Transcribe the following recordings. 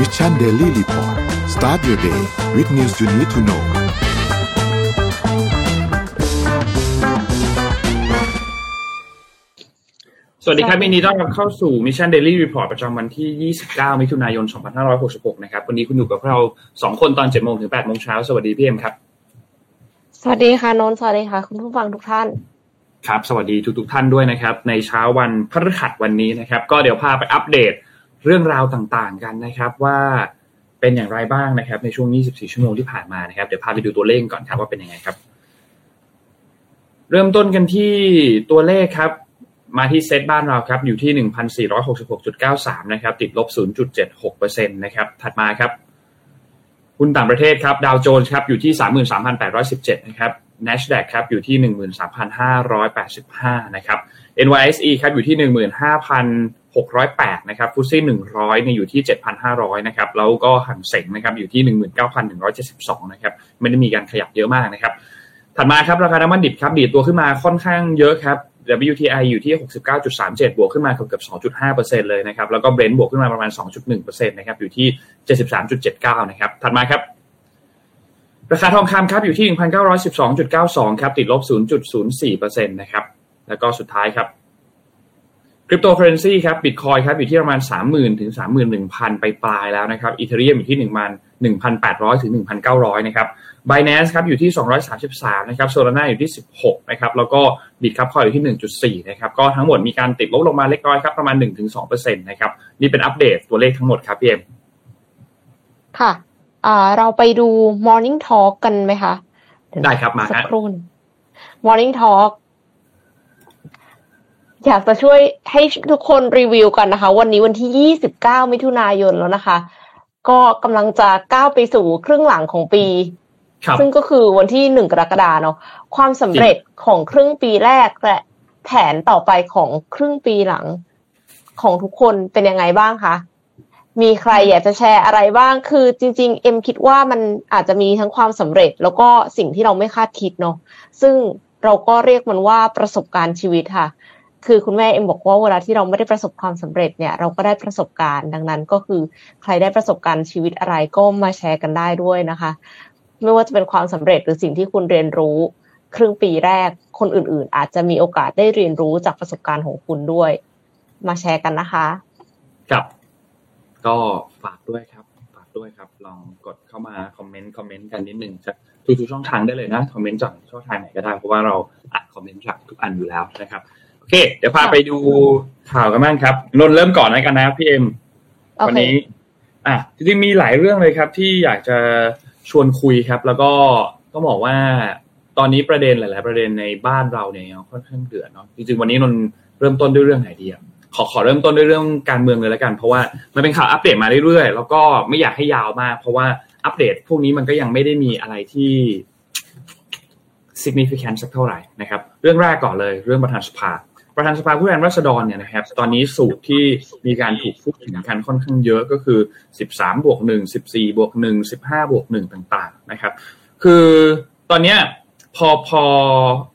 Mission Daily Report start your day with news you need to know สวัสดีครับวันนี้ต้อนรับเข้าสู่ Mission Daily Report ประจำวันที่ 29 มิถุนายน 2566 นะครับ วันนี้คุณอยู่กับเรา 2 คนตอน 7 โมงถึง 8 โมงเช้า สวัสดีพี่เอ็มครับ สวัสดีค่ะนนท์สวัสดีค่ะ คุณผู้ฟังทุกท่านครับ สวัสดีทุกๆทท่านด้วยนะครับ ในเช้าวันพฤหัสวันนี้นะครับ ก็เดี๋ยวพาไปอัปเดต เรื่องราวต่างๆกันนะครับว่าเป็นอย่างไรบ้างนะครับ ในช่วง 24 ชั่วโมงที่ผ่านมานะครับ เดี๋ยวพาไปดูตัวเลขก่อนครับว่าเป็นยังไงครับ เริ่มต้นกันที่ตัวเลขครับ มาที่เซตบ้านเราครับ อยู่ที่ 1,466.93 นะครับ ติดลบ 0.76%นะครับ ถัดมาครับหุ้นต่างประเทศครับดาวโจนส์ครับอยู่ที่ 33,817 นะครับ NASDAQ ครับอยู่ที่ 13,585 นะครับ NYSE ครับอยู่ที่ 608นะครับฟุตซี่100เนี่ยอยู่ที่ 7,500นะครับแล้วก็หังเสงนะครับอยู่ที่ 19,172นะครับไม่ได้มีการขยับเยอะมากนะครับถัดมาครับราคาน้ำมันดิบครับดีดตัวขึ้นมาค่อนข้างเยอะครับ WTI อยู่ที่ 69.37 บวกขึ้นมาเกือบ 2.5%เลยนะครับ แล้วก็ Brent บวกขึ้นมาประมาณ 2.1%นะครับ อยู่ที่ 73.79 นะครับ ถัดมาครับ ราคาทองคำครับ อยู่ที่ 1,912.92 ครับ ติดลบ 0.04%นะครับ แล้วก็สุดท้ายครับ คริปโตเคอร์เรนซีครับบิตคอยครับอยู่ที่ประมาณ 30,000 ถึง 31,000 ไปปลายแล้วนะครับ Ethereum อยู่ที่1 1,800 ถึง 1,900 นะครับ Binance ครับอยู่ที่ 233 นะครับ Solana อยู่ที่ 16 นะครับแล้วก็ Bitkub Coin อยู่ที่ 1.4 นะครับก็ทั้งหมดมีการติดลบลงมาเล็กน้อยครับประมาณ 1-2%นะครับนี่เป็นอัปเดตตัวเลขทั้งหมดครับพี่เอ็มค่ะอ่าเราไปดู Morning Talk กันไหมคะ ได้ครับมาสักฮะครู่ Morning Talk อยากจะช่วยให้ทุกคนรีวิวกันนะคะ วันนี้วันที่ 29 มิถุนายนแล้วนะคะ ก็กำลังจะก้าวไปสู่ครึ่งหลังของปีครับซึ่งก็คือวันที่หนึ่งกรกฎาเนาะความสำเร็จของครึ่งปีแรกและแผนต่อไปของครึ่งปีหลังของทุกคนเป็นยังไงบ้างคะมีใครอยากจะแชร์อะไรบ้าง คือจริง ๆ เอ็มคิดว่ามันอาจจะมีทั้งความสำเร็จ แล้วก็สิ่งที่เราไม่คาดคิดเนาะ ซึ่งเราก็เรียกมันว่าประสบการณ์ชีวิตค่ะ คือคุณแม่เอ็มบอกว่าเวลาที่เราไม่ได้ประสบความสำเร็จเนี่ย เราก็ได้ประสบการณ์ดังนั้นก็คือใครได้ประสบการณ์ชีวิตอะไรก็มาแชร์กันได้ด้วยนะคะ ไม่ว่าจะเป็นความสำเร็จหรือสิ่งที่คุณเรียนรู้ ครึ่งปีแรกคนอื่น ๆ อาจจะมีโอกาสได้เรียนรู้จากประสบการณ์ของคุณด้วย มาแชร์กันนะคะครับ ก็ฝากด้วยครับ ฝากด้วยครับ ลองกดเข้ามาคอมเมนต์คอมเมนต์กันนิดนึงจากทุกๆช่องทางได้เลยนะคอมเมนต์จากช่องทางไหนก็ได้เพราะว่าเราอัดคอมเมนต์จากทุกอันอยู่แล้วนะครับ อเค เดี๋ยวพาไปดูข่าวกันบ้างครับนนท์เริ่มก่อนแล้วกันนะพี่เอ็มโอเควันี้ อะจริงๆมีหลายเรื่องเลยครับ ที่อยากจะชวนคุยครับ แล้วก็ต้องบอกว่าตอนนี้ประเด็นหลาย ๆ ประเด็นในบ้านเราเนี่ยยังค่อนข้างเดือดเนาะจริงๆวันนี้นนท์เริ่มต้นด้วยเรื่องไหนดีอะขอขอเริ่มต้นด้วยเรื่องการเมืองเลยแล้วกัน เพราะว่ามันเป็นข่าวอัปเดตมาเรื่อยๆแล้วก็ไม่อยากให้ยาวมาก เพราะว่าอัปเดตพวกนี้มันก็ยังไม่ได้มีอะไรที่ significant สักเท่าไหร่นะครับ เรื่องแรกก่อนเลย เรื่องประธานสภา ประธานสภาผู้แทนราษฎรเนี่ยนะครับ ตอนนี้สูตรที่มีการถูกพูดถึงกันค่อนข้างเยอะก็คือ 13บวก1 14บวก1 15บวก1ต่าง ๆ นะครับ คือตอนเนี้ยพอพอ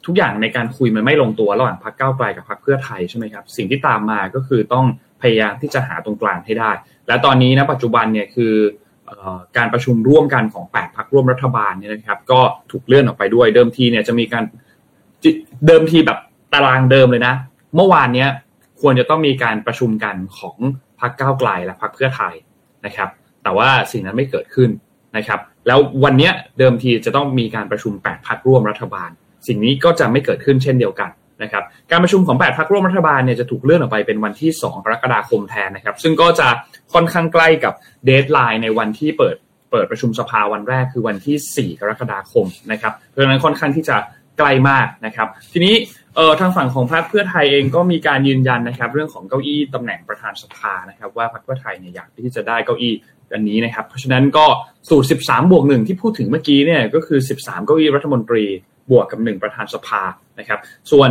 ทุกอย่างในการคุยมันไม่ลงตัวระหว่างพรรคก้าวไกลกับพรรคเพื่อไทยใช่ไหมครับ สิ่งที่ตามมาก็คือต้องพยายามที่จะหาตรงกลางให้ได้ และตอนนี้นะปัจจุบันเนี่ยคือการประชุมร่วมกันของแปดพรรคร่วมรัฐบาลเนี่ยนะครับ ก็ถูกเลื่อนออกไปด้วยเดิมทีเนี่ยจะมีการเดิมทีแบบตารางเดิมเลยนะ เมื่อวานเนี้ยควรจะต้องมีการประชุมกันของพรรคก้าวไกลและพรรคเพื่อไทยนะครับ แต่ว่าสิ่งนั้นไม่เกิดขึ้นนะครับ แล้ววันนี้เดิมทีจะต้องมีการประชุม 8พักร่วมรัฐบาล สิ่งนี้ก็จะไม่เกิดขึ้นเช่นเดียวกันนะครับ การประชุมของ 8พักร่วมรัฐบาลเนี่ยจะถูกเลื่อนออกไปเป็นวันที่ 2 กรกฎาคมแทนนะครับ ซึ่งก็จะค่อนข้างใกล้กับเดทไลน์ในวันที่เปิดเปิดประชุมสภาวันแรกคือวันที่ 4 กรกฎาคมนะครับ เพราะฉะนั้นค่อนข้างที่จะใกล้มากนะครับ ทีนี้ เออทางฝั่งของพรรคเพื่อไทยเองก็มีการยืนยันนะครับ เรื่องของเก้าอี้ตำแหน่งประธานสภานะครับ ว่าพรรคเพื่อไทยเนี่ยอยากที่จะได้เก้าอี้อันนี้นะครับ เพราะฉะนั้นก็สูตร 13 บวก1ที่พูดถึงเมื่อกี้เนี่ยก็คือ 13 เก้าอี้รัฐมนตรีบวกกับ 1 ประธานสภานะครับ ส่วน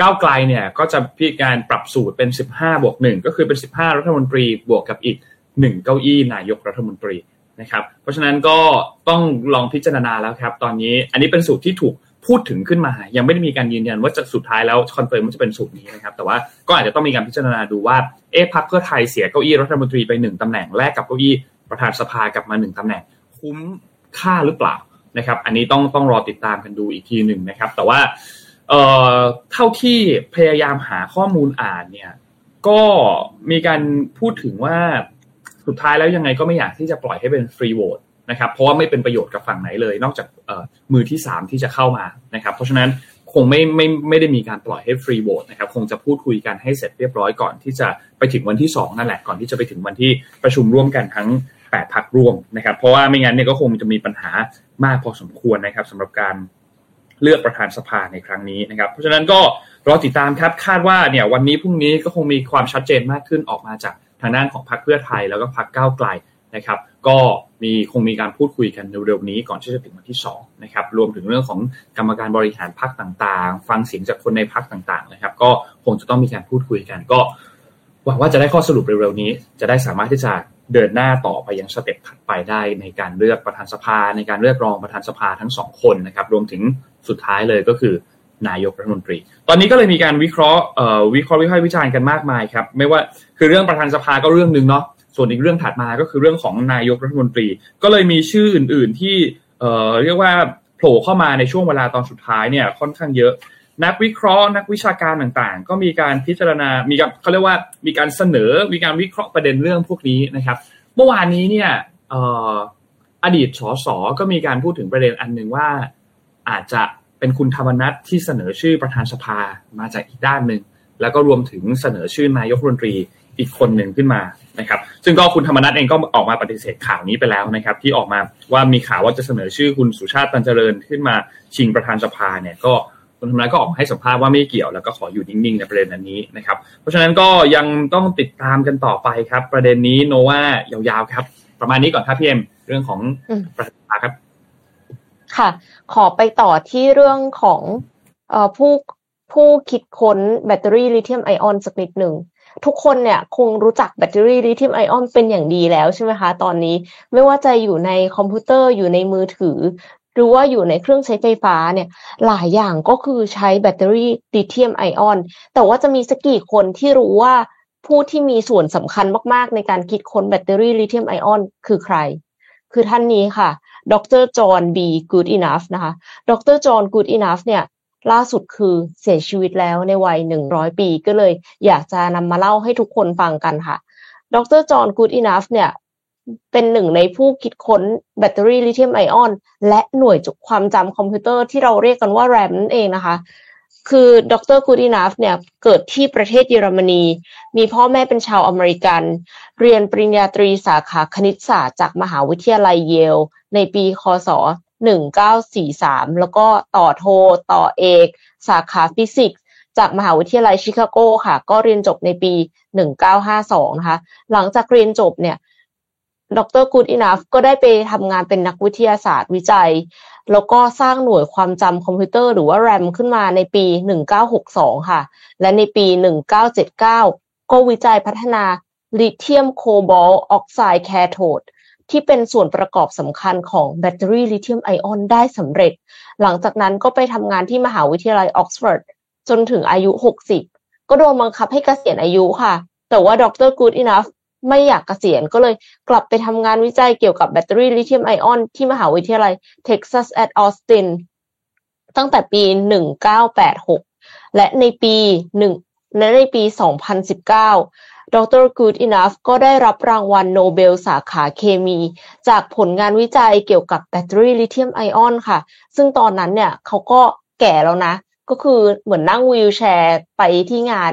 ก้าวไกลเนี่ยก็จะพิการณาปรับสูตรเป็น 15 บวก1ก็คือเป็น 15 รัฐมนตรีบวกกับอีก 1 เก้าอี้นายกรัฐมนตรีนะครับ เพราะฉะนั้นก็ต้องลองพิจารณาแล้วครับ ตอนนี้อันนี้เป็นสูตรที่ถูก พูดถึงขึ้นมา ยังไม่ได้มีการยืนยันว่าจะสุดท้ายแล้ว confirm ว่าจะเป็นสูตรนี้นะครับ แต่ว่าก็อาจจะต้องมีการพิจารณาดูว่าเอ๊ะพรรคเพื่อไทยเสียเก้าอี้รัฐมนตรีไปหนึ่งตำแหน่งแลกกับเก้าอี้ประธานสภากลับมาหนึ่งตำแหน่ง คุ้มค่าหรือเปล่านะครับ อันนี้ต้องต้องรอติดตามกันดูอีกทีหนึ่งนะครับ แต่ว่าเอ่อเท่าที่พยายามหาข้อมูลอ่านเนี่ย ก็มีการพูดถึงว่าสุดท้ายแล้วยังไงก็ไม่อยากที่จะปล่อยให้เป็นฟรีโหวต นะครับเพราะว่าไม่เป็นประโยชน์กับฝั่งไหนเลย นอกจากมือที่ 3 ที่จะเข้ามานะครับเพราะฉะนั้นคงไม่ไม่ไม่ได้มีการปล่อยให้ฟรีโหวตนะครับคงจะพูดคุยกันให้เสร็จเรียบร้อยก่อนที่จะไปถึงวันที่ 2 นั่นแหละก่อนที่จะไปถึงวันที่ประชุมร่วมกันทั้ง 8พักร่วมนะครับ เพราะว่าไม่งั้นเนี่ยก็คงจะมีปัญหามากพอสมควรนะครับสำหรับการเลือกประธานสภาในครั้งนี้นะครับ เพราะฉะนั้นก็รอติดตามครับคาดว่าเนี่ยวันนี้พรุ่งนี้ก็คงมีความชัดเจนมากขึ้นออกมาจากทางด้านของพรรคเพื่อไทยแล้วก็พรรคก้าวไกล นะครับ ก็มีคงมีการพูดคุยกันเร็วๆนี้ก่อนที่จะถึงวันที่2นะครับรวมถึงเรื่องของกรรมการบริหารพรรคต่างๆ ฟังเสียงจากคนในพรรคต่างๆนะครับ ก็คงจะต้องมีการพูดคุยกันก็หวังว่าจะได้ข้อสรุปเร็วๆนี้ จะได้สามารถที่จะเดินหน้าต่อไปยังสเต็ปถัดไปได้ในการเลือกประธานสภา ในการเลือกรองประธานสภาทั้งสองคนนะครับ รวมถึงสุดท้ายเลยก็คือนายกรัฐมนตรี ตอนนี้ก็เลยมีการวิเคราะห์วิเคราะห์วิพากษ์วิจารณ์กันมากมายครับ ไม่ว่าคือเรื่องประธานสภาก็เรื่องหนึ่งเนาะ ส่วนอีกเรื่องถัดมาก็คือเรื่องของนายกรัฐมนตรี ก็เลยมีชื่ออื่น ๆ ที่เเรียกว่าโผล่เข้ามาในช่วงเวลาตอนสุดท้ายเนี่ยค่อนข้างเยอะ นักวิเคราะห์นักวิชาการต่างๆ ก็มีการพิจารณา มีการเขาเรียกว่ามีการเสนอ มีการวิเคราะห์ประเด็นเรื่องพวกนี้นะครับ เมื่อวานนี้เนี่ยอดีตสสก็มีการพูดถึงประเด็นอันหนึ่งว่า อาจจะเป็นคุณธรรมนัทที่เสนอชื่อประธานสภามาจากอีกด้านหนึ่งแล้วก็รวมถึงเสนอชื่อนายกรัฐมนตรี อีกคนหนึ่งขึ้นมานะครับ ซึ่งก็คุณธรรมนัทเองก็ออกมาปฏิเสธข่าวนี้ไปแล้วนะครับ ที่ออกมาว่ามีข่าวว่าจะเสนอชื่อคุณสุชาติตันเจริญขึ้นมาชิงประธานสภาเนี่ยก็คุณธรรมนัทก็ออกมาให้สัมภาษณ์ว่าไม่เกี่ยวแล้วก็ขออยู่นิ่งๆในประเด็นนี้นะครับ เพราะฉะนั้นก็ยังต้องติดตามกันต่อไปครับ ประเด็นนี้โนว่ายาวๆครับ ประมาณนี้ก่อนครับพี่เอ็มเรื่องของประธานสภาครับ ค่ะ ขอไปต่อที่เรื่องของอผู้ผู้คิดค้นแบตเตอรี่ลิเธียมไอออนสักนิดหนึ่ง ทุกคนเนี่ยคงรู้จักแบตเตอรี่ลิเธียมไอออนเป็นอย่างดีแล้วใช่ไหมคะ ตอนนี้ไม่ว่าจะอยู่ในคอมพิวเตอร์อยู่ในมือถือ หรือว่าอยู่ในเครื่องใช้ไฟฟ้าเนี่ยหลายอย่างก็คือใช้แบตเตอรี่ลิเธียมไอออนแต่ว่าจะมีสักกี่คนที่รู้ว่าผู้ที่มีส่วนสำคัญมาก ๆ ในการคิดค้นแบตเตอรี่ลิเธียมไอออนคือใคร คือท่านนี้ค่ะ ดร John B. Goodenough นะคะ ดรจอห์นกูดอินัฟเนี่ย ล่าสุดคือเสียชีวิตแล้วในวัยหนึ่งร้อยปีก็เลย อยากจะนำมาเล่าให้ทุกคนฟังกันค่ะ ดรจอห์นกูดอินัฟเนี่ยเป็นหนึ่งในผู้คิดค้นแบตเตอรี่ลิเธียมไอออน และหน่วยจุความจำคอมพิวเตอร์ที่เราเรียกกันว่าแรมนั่นเองนะคะ คือดร Goodenough เนี่ยเกิดที่ประเทศเยอรมนี มีพ่อแม่เป็นชาวอเมริกัน เรียนปริญญาตรีสาขาคณิตศาสตร์จากมหาวิทยาลัยเยล ในปี คศ 1943 แล้วก็ต่อโทต่อเอก สาขาฟิสิกส์จากมหาวิทยาลัยชิคาโกค่ะ ก็เรียนจบในปี 1952 นะคะ หลังจากเรียนจบเนี่ยดร Goodenough ก็ได้ไปทำงานเป็นนักวิทยาศาสตร์วิจัย แล้วก็สร้างหน่วยความจำคอมพิวเตอร์หรือว่า RAM ขึ้นมาในปี 1962 ค่ะ และในปี 1979 ก็วิจัยพัฒนา lithium cobalt oxide cathode ที่เป็นส่วนประกอบสำคัญของแบตเตอรี่ลิเธียมไอออนได้สำเร็จ หลังจากนั้นก็ไปทำงานที่มหาวิทยาลัยออกซฟอร์ดจนถึงอายุ 60 ก็โดนบังคับให้เกษียณอายุค่ะ แต่ว่าดร Goodenough ไม่อยากเกษียณก็เลยกลับไปทำงานวิจัยเกี่ยวกับแบตเตอรี่ลิเธียมไอออนที่มหาวิทยาลัย Texas at Austin ตั้งแต่ปี 1986 และในปี 1 และในปี 2019 ดร Goodenough ก็ได้รับรางวัลโนเบลสาขาเคมี จากผลงานวิจัยเกี่ยวกับแบตเตอรี่ลิเธียมไอออนค่ะ ซึ่งตอนนั้นเนี่ยเขาก็แก่แล้วนะ ก็คือเหมือนนั่งวีลแชร์ไปที่งาน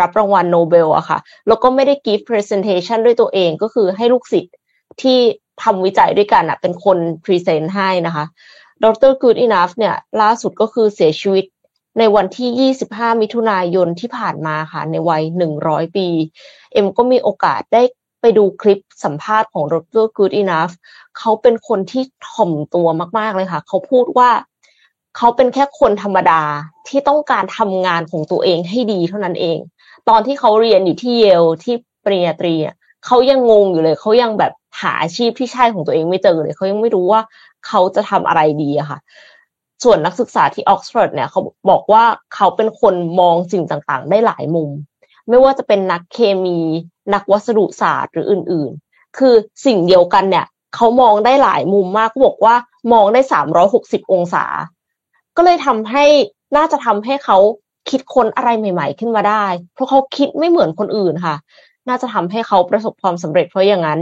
รับรางวัลโนเบลอะค่ะ แล้วก็ไม่ได้ give presentation ด้วยตัวเองก็คือให้ลูกศิษย์ที่ทำวิจัยด้วยกันอะเป็นคน present ให้นะคะดร Goodenough เนี่ยล่าสุดก็คือเสียชีวิต ในวันที่ 25 มิถุนายนที่ผ่านมาค่ะ ในวัย 100 ปี เอ็มก็มีโอกาสได้ไปดูคลิปสัมภาษณ์ของดร Goodenough เขาเป็นคนที่ถ่อมตัวมากๆเลยค่ะ เขาพูดว่าเขาเป็นแค่คนธรรมดาที่ต้องการทำงานของตัวเองให้ดีเท่านั้นเอง ตอนที่เขาเรียนอยู่ที่เยลที่ปริญญาตรีเขายังงงอยู่เลย เขายังแบบหาอาชีพที่ใช่ของตัวเองไม่เจอเลย เขายังไม่รู้ว่าเขาจะทำอะไรดีอะค่ะ ส่วนนักศึกษาที่ออกซฟอร์ดเนี่ยเขาบอกว่าเขาเป็นคนมองสิ่งต่างๆ ได้หลายมุม ไม่ว่าจะเป็นนักเคมี นักวัสดุศาสตร์หรืออื่นๆ คือสิ่งเดียวกันเนี่ยเขามองได้หลายมุมมากเขาบอกว่ามองได้สามร้อยหกสิบองศา ก็เลยทำให้น่าจะทำให้เขาคิดค้นอะไรใหม่ ๆ ขึ้นมาได้ เพราะเขาคิดไม่เหมือนคนอื่นค่ะ น่าจะทำให้เขาประสบความสำเร็จเพราะอย่างนั้น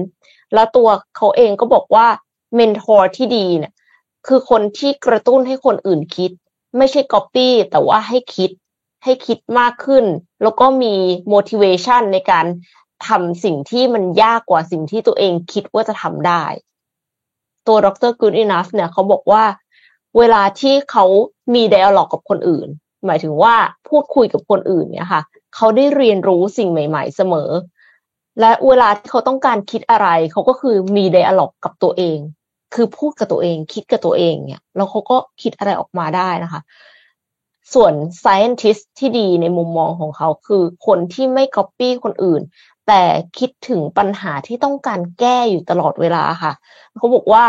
แล้วตัวเขาเองก็บอกว่า mentor ที่ดีเนี่ย คือคนที่กระตุ้นให้คนอื่นคิด ไม่ใช่ก๊อปปี้แต่ว่าให้คิดให้คิดมากขึ้น แล้วก็มี motivation ในการทำสิ่งที่มันยากกว่าสิ่งที่ตัวเองคิดว่าจะทำได้ ตัวดร Good Enough เนี่ยเขาบอกว่า เวลาที่เขามี dialog กับคนอื่น หมายถึงว่าพูดคุยกับคนอื่นเนี่ยค่ะ เขาได้เรียนรู้สิ่งใหม่ ๆ เสมอ และเวลาที่เขาต้องการคิดอะไร เขาก็คือมี dialog กับตัวเอง คือพูดกับตัวเอง คิดกับตัวเองเนี่ยแล้วเขาก็คิดอะไรออกมาได้นะคะ ส่วน scientist ที่ดีในมุมมองของเขาคือคนที่ไม่ copy คนอื่น แต่คิดถึงปัญหาที่ต้องการแก้อยู่ตลอดเวลาค่ะ เขาบอกว่า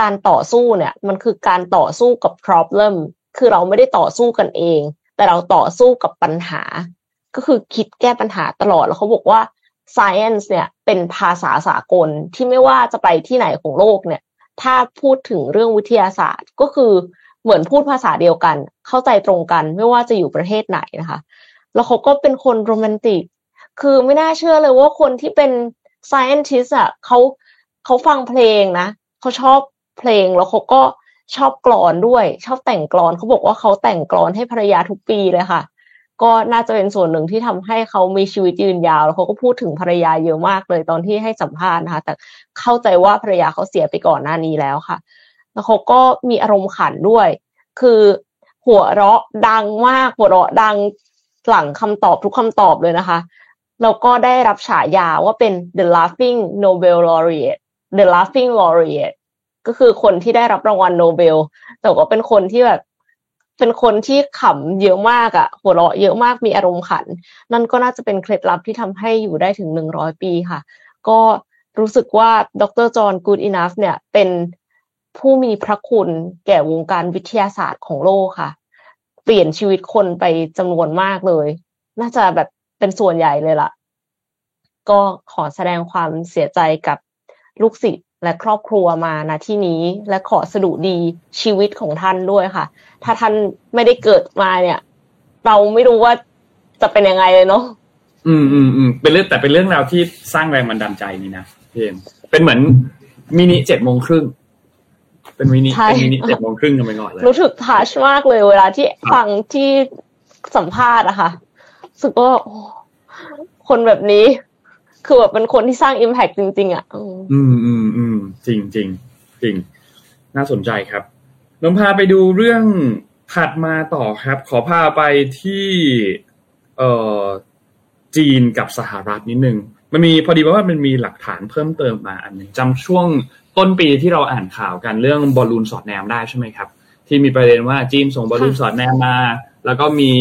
การต่อสู้เนี่ยมันคือการต่อสู้กับ problem คือเราไม่ได้ต่อสู้กันเอง แต่เราต่อสู้กับปัญหา ก็คือคิดแก้ปัญหาตลอดแล้วเขาบอกว่า science เนี่ยเป็นภาษาสากลที่ไม่ว่าจะไปที่ไหนของโลกเนี่ย ถ้าพูดถึงเรื่องวิทยาศาสตร์ก็คือเหมือนพูดภาษาเดียวกัน เข้าใจตรงกันไม่ว่าจะอยู่ประเทศไหนนะคะ แล้วเขาก็เป็นคนโรแมนติก คือไม่น่าเชื่อเลยว่าคนที่เป็น scientist อะเขาเขาฟังเพลงนะเขาชอบเพลงแล้วเขาก็ชอบกลอนด้วย ชอบแต่งกลอนเขาบอกว่าเขาแต่งกลอนให้ภรรยาทุกปีเลยค่ะ ก็น่าจะเป็นส่วนหนึ่งที่ทำให้เขามีชีวิตยืนยาว แล้วเขาก็พูดถึงภรรยาเยอะมากเลยตอนที่ให้สัมภาษณ์นะคะ แต่เข้าใจว่าภรรยาเขาเสียไปก่อนหน้านี้แล้วค่ะ แล้วเขาก็มีอารมณ์ขันด้วย คือหัวเราะดังมาก หัวเราะดังหลังคำตอบทุกคำตอบเลยนะคะ แล้วก็ได้รับฉายาว่าเป็น the laughing Nobel laureate the laughing laureate ก็คือคนที่ได้รับรางวัลโนเบล แต่ก็เป็นคนที่แบบ เป็นคนที่ขำเยอะมากอะหัวเราะเยอะมากมีอารมณ์ขัน นั่นก็น่าจะเป็นเคล็ดลับที่ทำให้อยู่ได้ถึงหนึ่งร้อยปีค่ะ ก็รู้สึกว่าดรจอห์นกูดอินัฟเนี่ยเป็นผู้มีพระคุณแก่วงการวิทยาศาสตร์ของโลกค่ะ เปลี่ยนชีวิตคนไปจำนวนมากเลย น่าจะแบบเป็นส่วนใหญ่เลยล่ะ ก็ขอแสดงความเสียใจกับลูกศิษย์ และครอบครัวมาณที่นี้และขอสดุดีชีวิตของท่านด้วยค่ะ ถ้าท่านไม่ได้เกิดมาเนี่ย เราไม่รู้ว่าจะเป็นยังไงเลยเนาะอืมอืมอืมเป็นเรื่องแต่เป็นเรื่องราวที่สร้างแรงบันดาลใจนี่นะพี่เอ็มเป็นเหมือนมินิเจ็ดโมงครึ่งเป็นมินิใช่เป็นมินิเจ็ดโมงครึ่งกันไปก่อนเลยรู้สึก touch มากเลยเวลาที่ฟังที่สัมภาษณ์อะค่ะรู้สึกว่าโอ้คนแบบนี้ คือแบบเป็นคนที่สร้าง impact จริง ๆ อะ อืมอืมอืมอืมจริงจริงจริง น่าสนใจครับนนท์พาไปดูเรื่องถัดมาต่อครับ ขอพาไปที่เอ่อจีนกับสหรัฐนิดนึง มันมีพอดีว่ามันมีหลักฐานเพิ่มเติมมาอันหนึงจำช่วงต้นปีที่เราอ่านข่าวกันเรื่องบอลลูนสอดแนมได้ใช่ไหมครับ ที่มีประเด็นว่าจีนส่งบอลลูนสอดแนมมา แล้วก็มี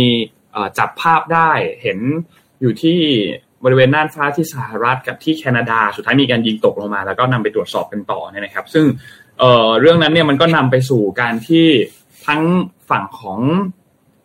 จับภาพได้เห็นอยู่ที่ บริเวณน่านฟ้าที่สหรัฐกับที่แคนาดา สุดท้ายมีการยิงตกลงมา แล้วก็นำไปตรวจสอบกันต่อเนี่ยนะครับ ซึ่งเเรื่องนั้นเนี่ยมันก็นำไปสู่การที่ทั้งฝั่งของ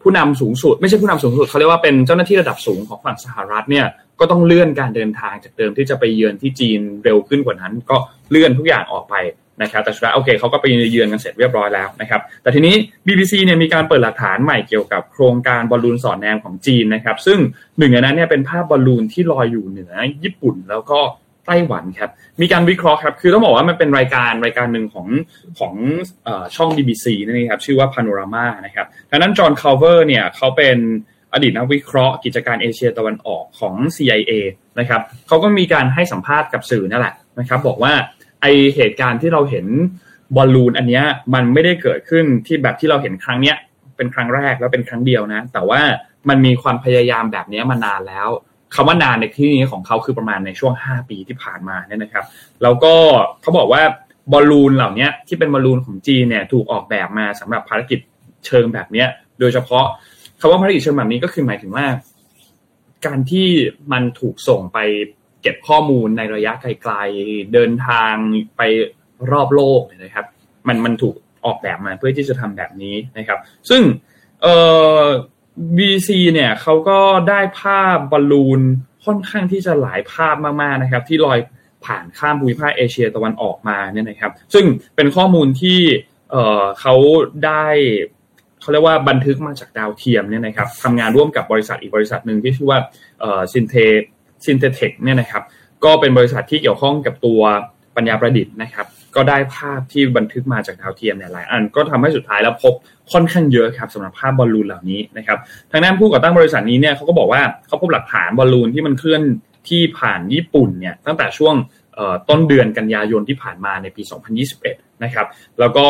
ผู้นำสูงสุด ไม่ใช่ผู้นำสูงสุดเขาเรียกว่าเป็นเจ้าหน้าที่ระดับสูงของฝั่งสหรัฐเนี่ยก็ต้องเลื่อนการเดินทางจากเดิมที่จะไปเยือนที่จีนเร็วขึ้นกว่านั้น ก็เลื่อนทุกอย่างออกไป นะครับแต่สุดท้ายโอเคเขาก็ไปเยือนกันเสร็จเรียบร้อยแล้วนะครับแต่ทีนี้ BBC เนี่ยมีการเปิดหลักฐานใหม่เกี่ยวกับโครงการบอลลูนสอดแนมของจีนนะครับซึ่งหนึ่งในนั้นเนี่ยเป็นภาพบอลลูนที่ลอยอยู่เหนือญี่ปุ่นแล้วก็ไต้หวันครับมีการวิเคราะห์ครับคือต้องบอกว่ามันเป็นรายการรายการหนึ่งของของออช่อง BBC นั่นเองครับชื่อว่า Panorama นะครับดังนั้น John Culver เนี่ยเขาเป็นอดีตนักวิเคราะห์กิจการเอเชียตะวันออกของ CIA นะครับเขาก็มีการให้สัมภาษณ์กับสื่อนั่นแหละนะครับบอกว่า ไอเหตุการณ์ที่เราเห็นบอลลูนอันเนี้ยมันไม่ได้เกิดขึ้นที่แบบที่เราเห็นครั้งเนี้ยเป็นครั้งแรกแล้วเป็นครั้งเดียวนะ แต่ว่ามันมีความพยายามแบบนี้มานานแล้วคำว่านานในที่นี้ของเขาคือประมาณในช่วง 5 ปีที่ผ่านมาเนี่ยนะครับ แล้วก็เขาบอกว่าบอลลูนเหล่านี้ที่เป็นบอลลูนของจีนเนี่ยถูกออกแบบมาสำหรับภารกิจเชิงแบบเนี้ย โดยเฉพาะคำว่าภารกิจเชิงแบบนี้ก็คือหมายถึงว่า การที่มันถูกส่งไป เก็บข้อมูลในระยะไกลๆ เดินทางไปรอบโลกนะครับ มันมันถูกออกแบบมาเพื่อที่จะทำแบบนี้นะครับ ซึ่งเอ่อ BBC เนี่ยเขาก็ได้ภาพบอลลูนค่อนข้างที่จะหลายภาพมากๆนะครับ ที่ลอยผ่านข้ามภูมิภาคเอเชียตะวันออกมาเนี่ยนะครับ ซึ่งเป็นข้อมูลที่เขาได้เขาเรียกว่าบันทึกมาจากดาวเทียมเนี่ยนะครับทำงานร่วมกับบริษัทอีกบริษัทหนึ่งที่ชื่อว่า Synthe Synthetaic เนี่ยนะครับก็เป็นบริษัทที่เกี่ยวข้องกับตัวปัญญาประดิษฐ์นะครับก็ได้ภาพที่บันทึกมาจากดาวเทียมเนี่ยหลายอันก็ทำให้สุดท้ายแล้วพบค่อนข้างเยอะครับสำหรับภาพบอลลูนเหล่านี้นะครับทางด้านผู้ก่อตั้งบริษัทนี้เนี่ยเขาก็บอกว่าเขาพบหลักฐานบอลลูนที่มันเคลื่อนที่ผ่านญี่ปุ่นเนี่ยตั้งแต่ช่วงต้นเดือนกันยายนที่ผ่านมาในปี 2021 นะครับ แล้วก็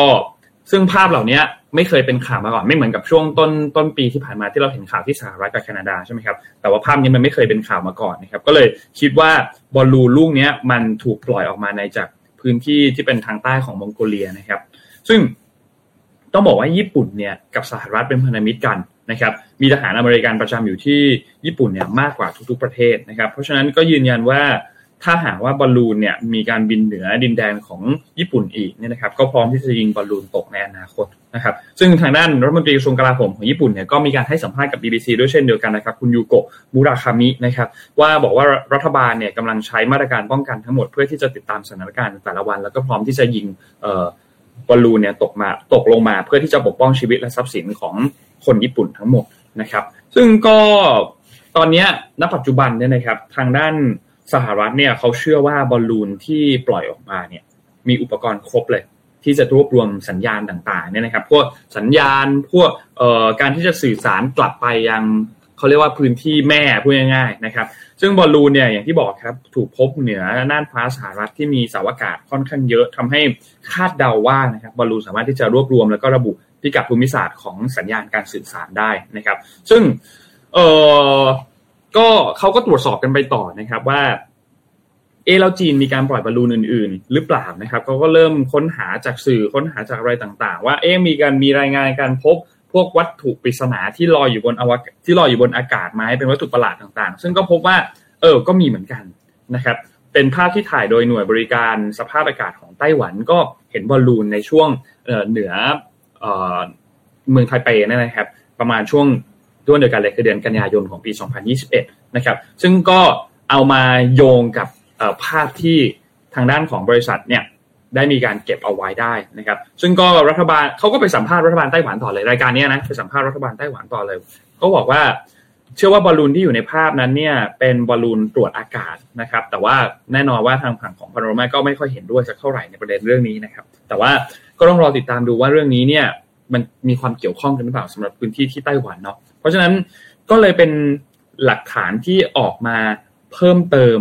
ซึ่งภาพเหล่านี้ไม่เคยเป็นข่าวมาก่อนไม่เหมือนกับช่วงต้นต้นปีที่ผ่านมาที่เราเห็นข่าวที่สหรัฐกับแคนาดาใช่ไหมครับแต่ว่าภาพนี้มันไม่เคยเป็นข่าวมาก่อนนะครับก็เลยคิดว่าบอลลูนลูกนี้มันถูกปล่อยออกมาในจากพื้นที่ที่เป็นทางใต้ของมองโกเลียนะครับ ซึ่งต้องบอกว่าญี่ปุ่นเนี่ยกับสหรัฐเป็นพันธมิตรกันนะครับมีทหารอเมริกันประจำอยู่ที่ญี่ปุ่นเนี่ยมากกว่าทุกๆประเทศนะครับ เพราะฉะนั้นก็ยืนยันว่า ถ้าหากว่าบอลลูนเนี่ยมีการบินเหนือดินแดนของญี่ปุ่นอีกเนี่ยนะครับก็พร้อมที่จะยิงบอลลูนตกในอนาคตนะครับซึ่งทางด้านรัฐมนตรีกระทรวงกลาโหมของญี่ปุ่นเนี่ยก็มีการให้สัมภาษณ์กับ BBC ด้วยเช่นเดียวกันนะครับคุณยูโกะมูราคามินะครับว่าบอกว่ารัฐบาลเนี่ยกำลังใช้มาตรการป้องกันทั้งหมดเพื่อที่จะติดตามสถานการณ์แต่ละวัน แล้วก็พร้อมที่จะยิงบอลลูนเนี่ยตกมาตกลงมาเพื่อที่จะปกป้องชีวิตและทรัพย์สินของคนญี่ปุ่นทั้งหมดนะครับ ซึ่งก็ตอนนี้ณปัจจุบันเนี่ยนะครับทางด้าน สหรัฐเนี่ยเขาเชื่อว่าบอลลูนที่ปล่อยออกมาเนี่ยมีอุปกรณ์ครบเลย ที่จะรวบรวมสัญญาณต่างๆเนี่ยนะครับพวกสัญญาณพวกเอ่อการที่จะสื่อสารกลับไปยังเขาเรียกว่าพื้นที่แม่พูดง่ายๆนะครับซึ่งบอลลูนเนี่ยอย่างที่บอกครับถูกพบเหนือน่านฟ้าสหรัฐที่มีสาอากาศค่อนข้างเยอะทำให้คาดเดาว่านะครับบอลลูนสามารถที่จะรวบรวมแล้วก็ระบุพิกัดภูมิศาสตร์ของสัญญาณการสื่อสารได้นะครับ ซึ่งเออ ก็เขาก็ตรวจสอบกันไปต่อนะครับว่า เอแล้วจีนมีการปล่อยบอลลูนอื่น ๆ หรือเปล่านะครับเขาก็เริ่มค้นหาจากสื่อค้นหาจากอะไรต่างๆ ว่าเอ๊มีการมีรายงานการพบพวกวัตถุปริศนาที่ลอยอยู่บนอวกาศที่ลอยอยู่บนอากาศไหมเป็นวัตถุประหลาดต่างๆ ซึ่งก็พบว่าเออก็มีเหมือนกันนะครับเป็นภาพที่ถ่ายโดยหน่วยบริการสภาพอากาศของไต้หวันก็เห็นบอลลูนในช่วงเหนือเมืองไทเปนะครับ ประมาณช่วง ช่วงเดียวกันเลยคือเดือนกันยายนของปี 2021 นะครับ ซึ่งก็เอามาโยงกับภาพที่ทางด้านของบริษัทเนี่ยได้มีการเก็บเอาไว้ได้นะครับ ซึ่งก็รัฐบาลเขาก็ไปสัมภาษณ์รัฐบาลไต้หวันต่อเลยรายการนี้นะไปสัมภาษณ์รัฐบาลไต้หวันต่อเลยเขาบอกว่าเชื่อว่าบอลลูนที่อยู่ในภาพนั้นเนี่ยเป็นบอลลูนตรวจอากาศนะครับ แต่ว่าแน่นอนว่าทางฝั่งของพาโนมาก็ไม่ค่อยเห็นด้วยสักเท่าไหร่ในประเด็นเรื่องนี้นะครับ แต่ว่าก็ต้องรอติดตามดูว่าเรื่องนี้เนี่ยมันมีความเกี่ยวข้องกันหรือเปล่าสำหรับพื้นที่ที่ไต้หวันเนาะเพ ราะฉะนั้นก็เลยเป็นหลักฐานที่ออกมาเพิ่มเติม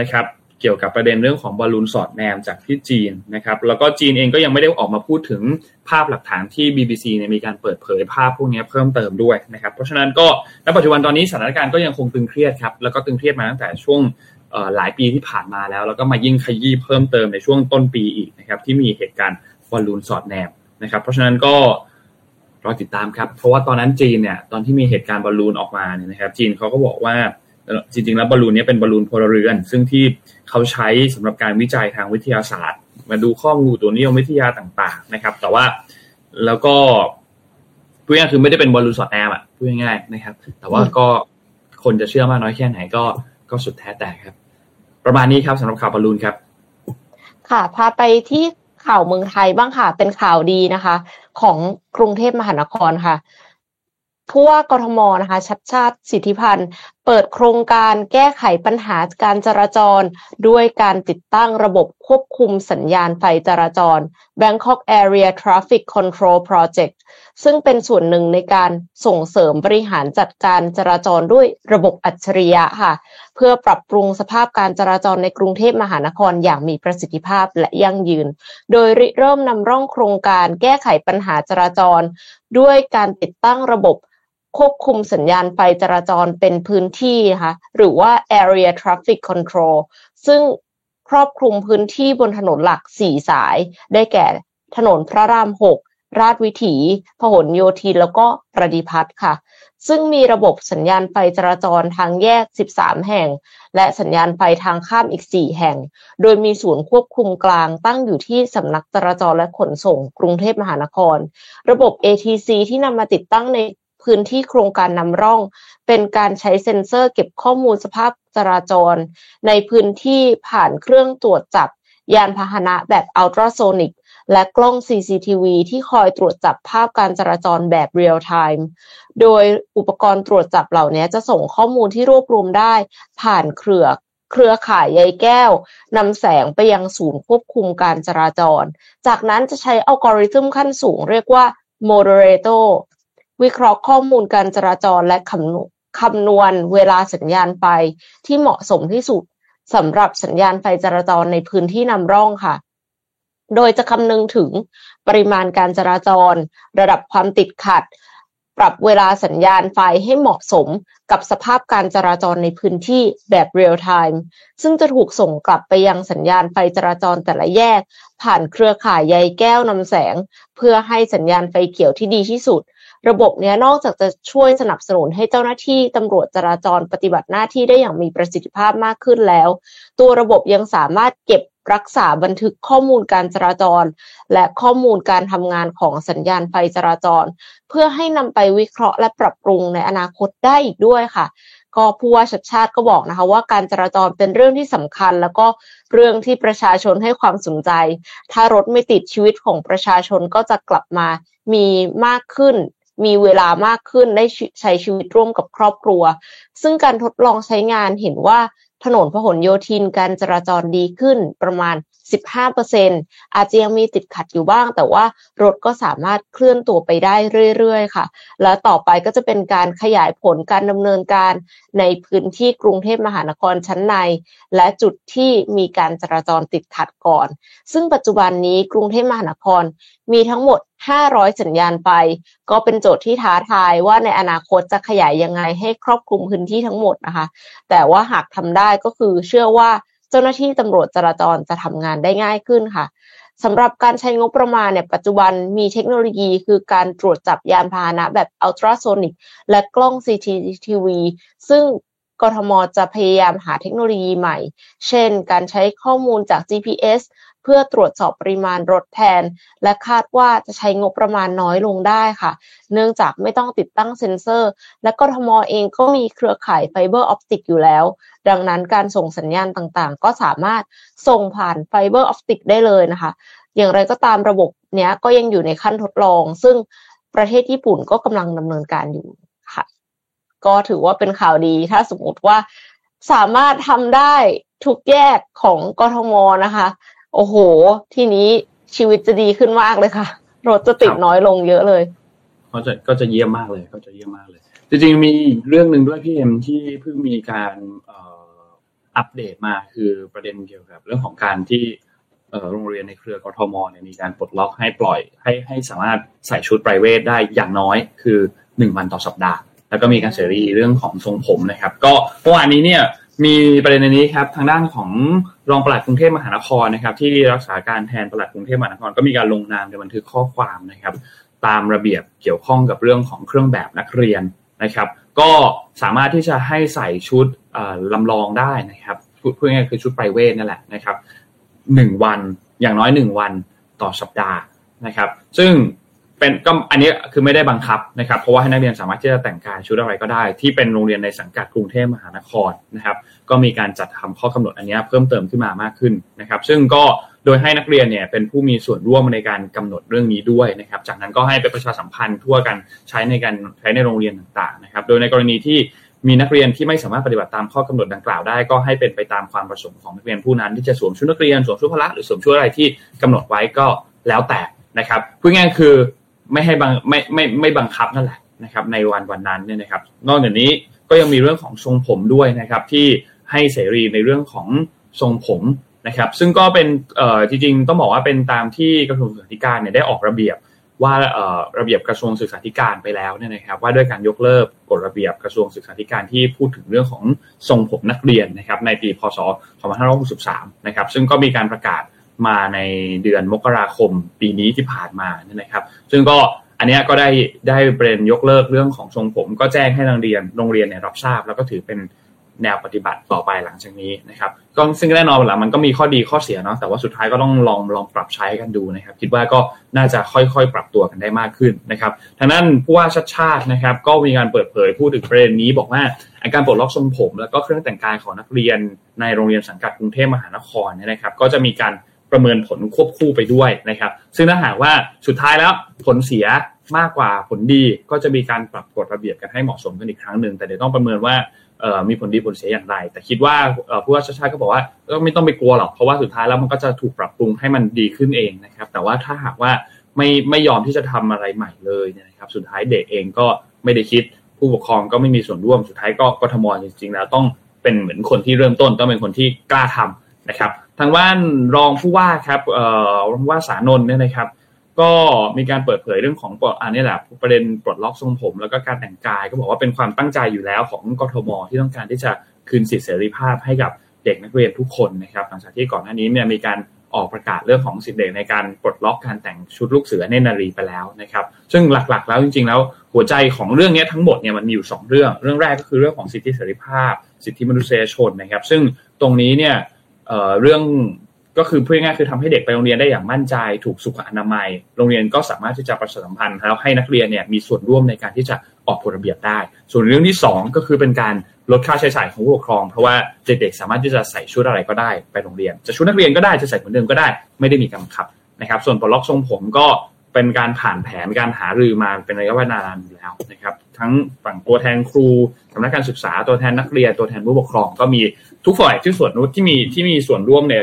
นะครับ เกี่ยวกับประเด็นเรื่องของบอลลูนสอดแนมจากที่จีนนะครับ แล้วก็จีนเองก็ยังไม่ได้ออกมาพูดถึงภาพหลักฐานที่ BBC เนี่ยมีการเปิดเผยภาพพวกนี้เพิ่มเติมด้วยนะครับ เพราะฉะนั้นก็ณปัจจุบันตอนนี้สถานการณ์ก็ยังคงตึงเครียดครับแล้วก็ตึงเครียดมาตั้งแต่ช่วงหลายปีที่ผ่านมาแล้ว แล้วก็มายิ่งขยี้เพิ่มเติมในช่วงต้นปีอีกนะครับที่มีเหตุการณ์บอลลูนสอดแนมนะครับ เพราะฉะนั้นก็ รอติดตามครับ เพราะว่าตอนนั้นจีนเนี่ยตอนที่มีเหตุการณ์บอลลูนออกมาเนี่ยนะครับ จีนเขาก็บอกว่าจริงๆแล้วบอลลูนนี้เป็นบอลลูนพลเรือน ซึ่งที่เขาใช้สำหรับการวิจัยทางวิทยาศาสตร์ มาดูข้อมูลตัวนิยมวิทยาต่างๆนะครับ แต่ว่าแล้วก็พูดง่ายคือไม่ได้เป็นบอลลูนสอดแนมอะพูดง่ายๆนะครับ แต่ว่าก็คนจะเชื่อมากน้อยแค่ไหนก็ก็สุดแท้แต่ครับ ประมาณนี้ครับสำหรับข่าวบอลลูนครับ ค่ะ พาไปที่ ข่าวเมืองไทยบ้างค่ะ เป็นข่าวดีนะคะ ของกรุงเทพมหานครค่ะผู้ว่ากทมนะคะ ชัดชาติสิทธิพันธ์ เปิดโครงการแก้ไขปัญหาการจราจร ด้วยการติดตั้งระบบควบคุมสัญญาณไฟจราจร Bangkok Area Traffic Control Project ซึ่งเป็นส่วนหนึ่งในการส่งเสริมบริหารจัดการจราจรด้วยระบบอัจฉริยะค่ะ เพื่อปรับปรุงสภาพการจราจรในกรุงเทพมหานครอย่างมีประสิทธิภาพและยั่งยืน โดยริเริ่มนำร่องโครงการแก้ไขปัญหาจราจร ด้วยการติดตั้งระบบ ควบคุมสัญญาณไฟจราจรเป็นพื้นที่นะคะหรือว่า area traffic control ซึ่งครอบคลุมพื้นที่บนถนนหลัก4สาย ได้แก่ถนนพระราม6ราชวิถีพหลโยธินแล้วก็ประดิพัฒน์ค่ะ ซึ่งมีระบบสัญญาณไฟจราจรทางแยก 13 แห่ง และสัญญาณไฟทางข้ามอีก 4 แห่ง โดยมีศูนย์ควบคุมกลางตั้งอยู่ที่สำนักจราจรและขนส่งกรุงเทพมหานคร ระบบ ATC ที่นำมาติดตั้งใน พื้นที่โครงการนำร่อง เป็นการใช้เซ็นเซอร์เก็บข้อมูลสภาพจราจร ในพื้นที่ผ่านเครื่องตรวจจับ ยานพาหนะแบบอัลตราโซนิกและกล้อง CCTV ที่คอยตรวจจับภาพการจราจรแบบเรียลไทม์โดยอุปกรณ์ตรวจจับเหล่านี้จะส่งข้อมูลที่รวบรวมได้ ผ่านเครือเครือข่ายใยแก้วนำแสงไปยังศูนย์ควบคุมการจราจร จากนั้นจะใช้อัลกอริทึมขั้นสูงเรียกว่า Moderator วิเคราะห์ข้อมูลการจราจรและคำคำนวณเวลาสัญญาณไฟที่เหมาะสมที่สุดสำหรับสัญญาณไฟจราจรในพื้นที่นำร่องค่ะ โดยจะคำนึงถึงปริมาณการจราจร ระดับความติดขัด ปรับเวลาสัญญาณไฟให้เหมาะสมกับสภาพการจราจรในพื้นที่แบบเรียลไทม์ซึ่งจะถูกส่งกลับไปยังสัญญาณไฟจราจรแต่ละแยก ผ่านเครือข่ายใยแก้วนำแสง เพื่อให้สัญญาณไฟเขียวที่ดีที่สุด ระบบนี้นอกจากจะช่วยสนับสนุนให้เจ้าหน้าที่ตำรวจจราจรปฏิบัติหน้าที่ได้อย่างมีประสิทธิภาพมากขึ้นแล้ว ตัวระบบยังสามารถเก็บรักษาบันทึกข้อมูลการจราจร และข้อมูลการทำงานของสัญญาณไฟจราจร เพื่อให้นำไปวิเคราะห์และปรับปรุงในอนาคตได้อีกด้วยค่ะ ก็ผู้ว่าชัดชาติก็บอกนะคะ ว่าการจราจรเป็นเรื่องที่สำคัญ แล้วก็เรื่องที่ประชาชนให้ความสนใจ ถ้ารถไม่ติดชีวิตของประชาชนก็จะกลับมามีมากขึ้น มีเวลามากขึ้นได้ใช้ชีวิตร่วมกับครอบครัว ซึ่งการทดลองใช้งานเห็นว่าถนนพหลโยธินการจราจรดีขึ้นประมาณ 15%อาจจะยังมีติดขัดอยู่บ้าง แต่ว่ารถก็สามารถเคลื่อนตัวไปได้เรื่อยๆ ค่ะ แล้วต่อไปก็จะเป็นการขยายผลการดำเนินการในพื้นที่กรุงเทพมหานครชั้นใน และจุดที่มีการจราจรติดขัดก่อน ซึ่งปัจจุบันนี้กรุงเทพมหานครมีทั้งหมด 500 สัญญาณไฟก็เป็นโจทย์ที่ท้าทายว่าในอนาคตจะขยายยังไงให้ครอบคลุมพื้นที่ทั้งหมดนะคะ แต่ว่าหากทำได้ก็คือเชื่อว่าเจ้าหน้าที่ตำรวจจราจรจะทำงานได้ง่ายขึ้นค่ะสำหรับการใช้งบประมาณเนี่ยปัจจุบันมีเทคโนโลยีคือการตรวจจับยานพาหนะแบบอัลตราโซนิกและกล้อง CCTV ซึ่งกทมจะพยายามหาเทคโนโลยีใหม่ เช่น การใช้ข้อมูลจาก GPS เพื่อตรวจสอบปริมาณรถแทน และคาดว่าจะใช้งบประมาณน้อยลงได้ค่ะ เนื่องจากไม่ต้องติดตั้งเซ็นเซอร์ และกทมเองก็มีเครือข่าย fiber optic อยู่แล้ว ดังนั้นการส่งสัญญาณต่างๆ ก็สามารถส่งผ่าน fiber optic ได้เลยนะคะ อย่างไรก็ตามระบบเนี้ยก็ยังอยู่ในขั้นทดลอง ซึ่งประเทศญี่ปุ่นก็กำลังดำเนินการอยู่ค่ะ ก็ถือว่าเป็นข่าวดีถ้าสมมติว่าสามารถทำได้ทุกแยกของกทมนะคะ โอ้โห ทีนี้ชีวิตจะดีขึ้นมากเลยค่ะ รถจะติดน้อยลงเยอะเลย ก็จะก็จะเยี่ยมมากเลยก็จะเยี่ยมมากเลย จริงๆมีเรื่องหนึ่งด้วยพี่เอ็มที่เพิ่งมีการอัปเดตมาคือประเด็นเกี่ยวกับ เรื่องของการที่โรงเรียนในเครือกทมเนี่ยมีการปลดล็อกให้ปล่อยให้ให้สามารถใส่ชุดไพรเวทได้อย่างน้อยคือหนึ่งวันต่อสัปดาห์ แล้วก็มีการเสรีเรื่องของทรงผมนะครับ ก็เมื่อวานนี้เนี่ย มีประเด็นนี้ครับทางด้านของรองปลัดกรุงเทพมหานครนะครับ ที่รักษาการแทนปลัดกรุงเทพมหานครก็มีการลงนามในบันทึกข้อความนะครับ ตามระเบียบเกี่ยวข้องกับเรื่องของเครื่องแบบนักเรียนนะครับ ก็สามารถที่จะให้ใส่ชุดลำลองได้นะครับเพื่อง่ายคือชุดไพรเวทนั่นแหละนะครับหนึ่งวันอย่างน้อยหนึ่งวันต่อสัปดาห์นะครับ ซึ่ง เป็นก็อันนี้คือไม่ได้บังคับนะครับ เพราะว่าให้นักเรียนสามารถที่จะแต่งกายชุดอะไรก็ได้ ที่เป็นโรงเรียนในสังกัดกรุงเทพมหานครนะครับ ก็มีการจัดทำข้อกำหนดอันนี้เพิ่มเติมขึ้นมามากขึ้นนะครับ ซึ่งก็โดยให้นักเรียนเนี่ยเป็นผู้มีส่วนร่วมในการกำหนดเรื่องนี้ด้วยนะครับ จากนั้นก็ให้ไปประชาสัมพันธ์ทั่วกันใช้ในการใช้ในโรงเรียนต่างๆนะครับ โดยในกรณีที่มีนักเรียนที่ไม่สามารถปฏิบัติตามข้อกำหนดดังกล่าวได้ ก็ให้เป็นไปตามความประสงค์ของนักเรียนผู้นั้น ที่จะสวมชุดนักเรียนสวมชุดพละหรือสวมชุดอะไรที่กำหนดไว้ก็แล้วแต่นะครับพูดง่ายคือ ไม่ให้บังไม่ไม่ไม่บังคับนั่นแหละนะครับในวันวันนั้นเนี่ยนะครับ นอกจากนี้ก็ยังมีเรื่องของทรงผมด้วยนะครับ ที่ให้เสรีในเรื่องของทรงผมนะครับ ซึ่งก็เป็นเอ่อจริงๆต้องบอกว่าเป็นตามที่กระทรวงศึกษาธิการเนี่ยได้ออกระเบียบว่าเอ่อระเบียบกระทรวงศึกษาธิการไปแล้วเนี่ยนะครับ ว่าด้วยการยกเลิกกฎระเบียบกระทรวงศึกษาธิการที่พูดถึงเรื่องของทรงผมนักเรียนนะครับ ในปีพศ 2563 นะครับ ซึ่งก็มีการประกาศ มาในเดือนมกราคมปีนี้ที่ผ่านมาเนี่ยนะครับ ซึ่งก็อันนี้ก็ได้ได้เป็นยกเลิกเรื่องของทรงผม ก็แจ้งให้โรงเรียนโรงเรียนเนี่ยรับทราบ แล้วก็ถือเป็นแนวปฏิบัติต่อไปหลังจากนี้นะครับก็ซึ่งแน่นอนหละมันก็มีข้อดีข้อเสียเนาะแต่ว่าสุดท้ายก็ต้องลองลองปรับใช้กันดูนะครับ คิดว่าก็น่าจะค่อยๆ ปรับตัวกันได้มากขึ้นนะครับทางนั้นผู้ว่าชัดชาตินะครับ ก็มีการเปิดเผยพูดถึงประเด็นนี้ บอกว่าการปลดล็อกทรงผม แล้วก็เครื่องแต่งกายของนักเรียนในโรงเรียนสังกัดกรุงเทพมหานครเนี่ยนะครับ ก็จะมีการ ประเมินผลควบคู่ไปด้วยนะครับ ซึ่งถ้าหากว่าสุดท้ายแล้วผลเสียมากกว่าผลดีก็จะมีการปรับกฎระเบียบกันให้เหมาะสมกันอีกครั้งหนึ่งแต่เดี๋ยวต้องประเมินว่ามีผลดีผลเสียอย่างไร แต่คิดว่าผู้ว่าชาชาก็บอกว่าก็ไม่ต้องไปกลัวหรอกเพราะว่าสุดท้ายแล้วมันก็จะถูกปรับปรุงให้มันดีขึ้นเองนะครับ แต่ว่าถ้าหากว่าไม่ไม่ยอมที่จะทำอะไรใหม่เลยนะครับ สุดท้ายเด็กเองก็ไม่ได้คิดผู้ปกครองก็ไม่มีส่วนร่วมสุดท้ายก็กทมจริงๆแล้วต้องเป็นเหมือนคนที่เริ่มต้นต้องเป็นคนที่กล้าทำนะครับ ทางว่านรองผู้ว่าครับเอ่อรองผู้ว่าสานนท์เนี่ยนะครับ ก็มีการเปิดเผยเรื่องของอันนี้แหละประเด็นปลดล็อกทรงผม แล้วก็การแต่งกายก็บอกว่าเป็นความตั้งใจอยู่แล้วของกทมที่ต้องการที่จะคืนสิทธิเสรีภาพให้กับเด็กนักเรียนทุกคนนะครับหลังจากที่ก่อนหน้านี้เนี่ยมีการออกประกาศเรื่องของสิทธิเด็กในการปลดล็อกการแต่งชุดลูกเสือเนนารีไปแล้วนะครับ ซึ่งหลักๆ แล้วจริงๆ แล้วหัวใจของเรื่องนี้ทั้งหมดเนี่ยมันมีอยู่ 2 เรื่อง เรื่องแรกก็คือเรื่องของสิทธิเสรีภาพ สิทธิมนุษยชนนะครับ ซึ่งตรงนี้เนี่ย เรื่องก็คือพูดง่ายคือทำให้เด็กไปโรงเรียนได้อย่างมั่นใจถูกสุขอนามัย โรงเรียนก็สามารถที่จะประชาสัมพันธ์แล้วให้นักเรียนเนี่ยมีส่วนร่วมในการที่จะออกกฎระเบียบได้ ส่วนเรื่องที่ 2 ก็คือเป็นการลดค่าใช้จ่ายของผู้ปกครอง เพราะว่าเด็กๆสามารถที่จะใส่ชุดอะไรก็ได้ไปโรงเรียน จะชุดนักเรียนก็ได้จะใส่เหมือนเดิมก็ได้ ไม่ได้มีการบังคับนะครับ ส่วนปลดล็อกทรงผมก็เป็นการผ่านแผนการหารือมาเป็นระยะเวลานานอยู่แล้วนะครับ ทั้งฝั่งตัวแทนครูสำนักการศึกษาตัวแทนนักเรียนตัวแทนผู้ปกครองก็มี ทุกฝ่ายที่ส่วนนุชที่มีที่มีส่วนร่วมใน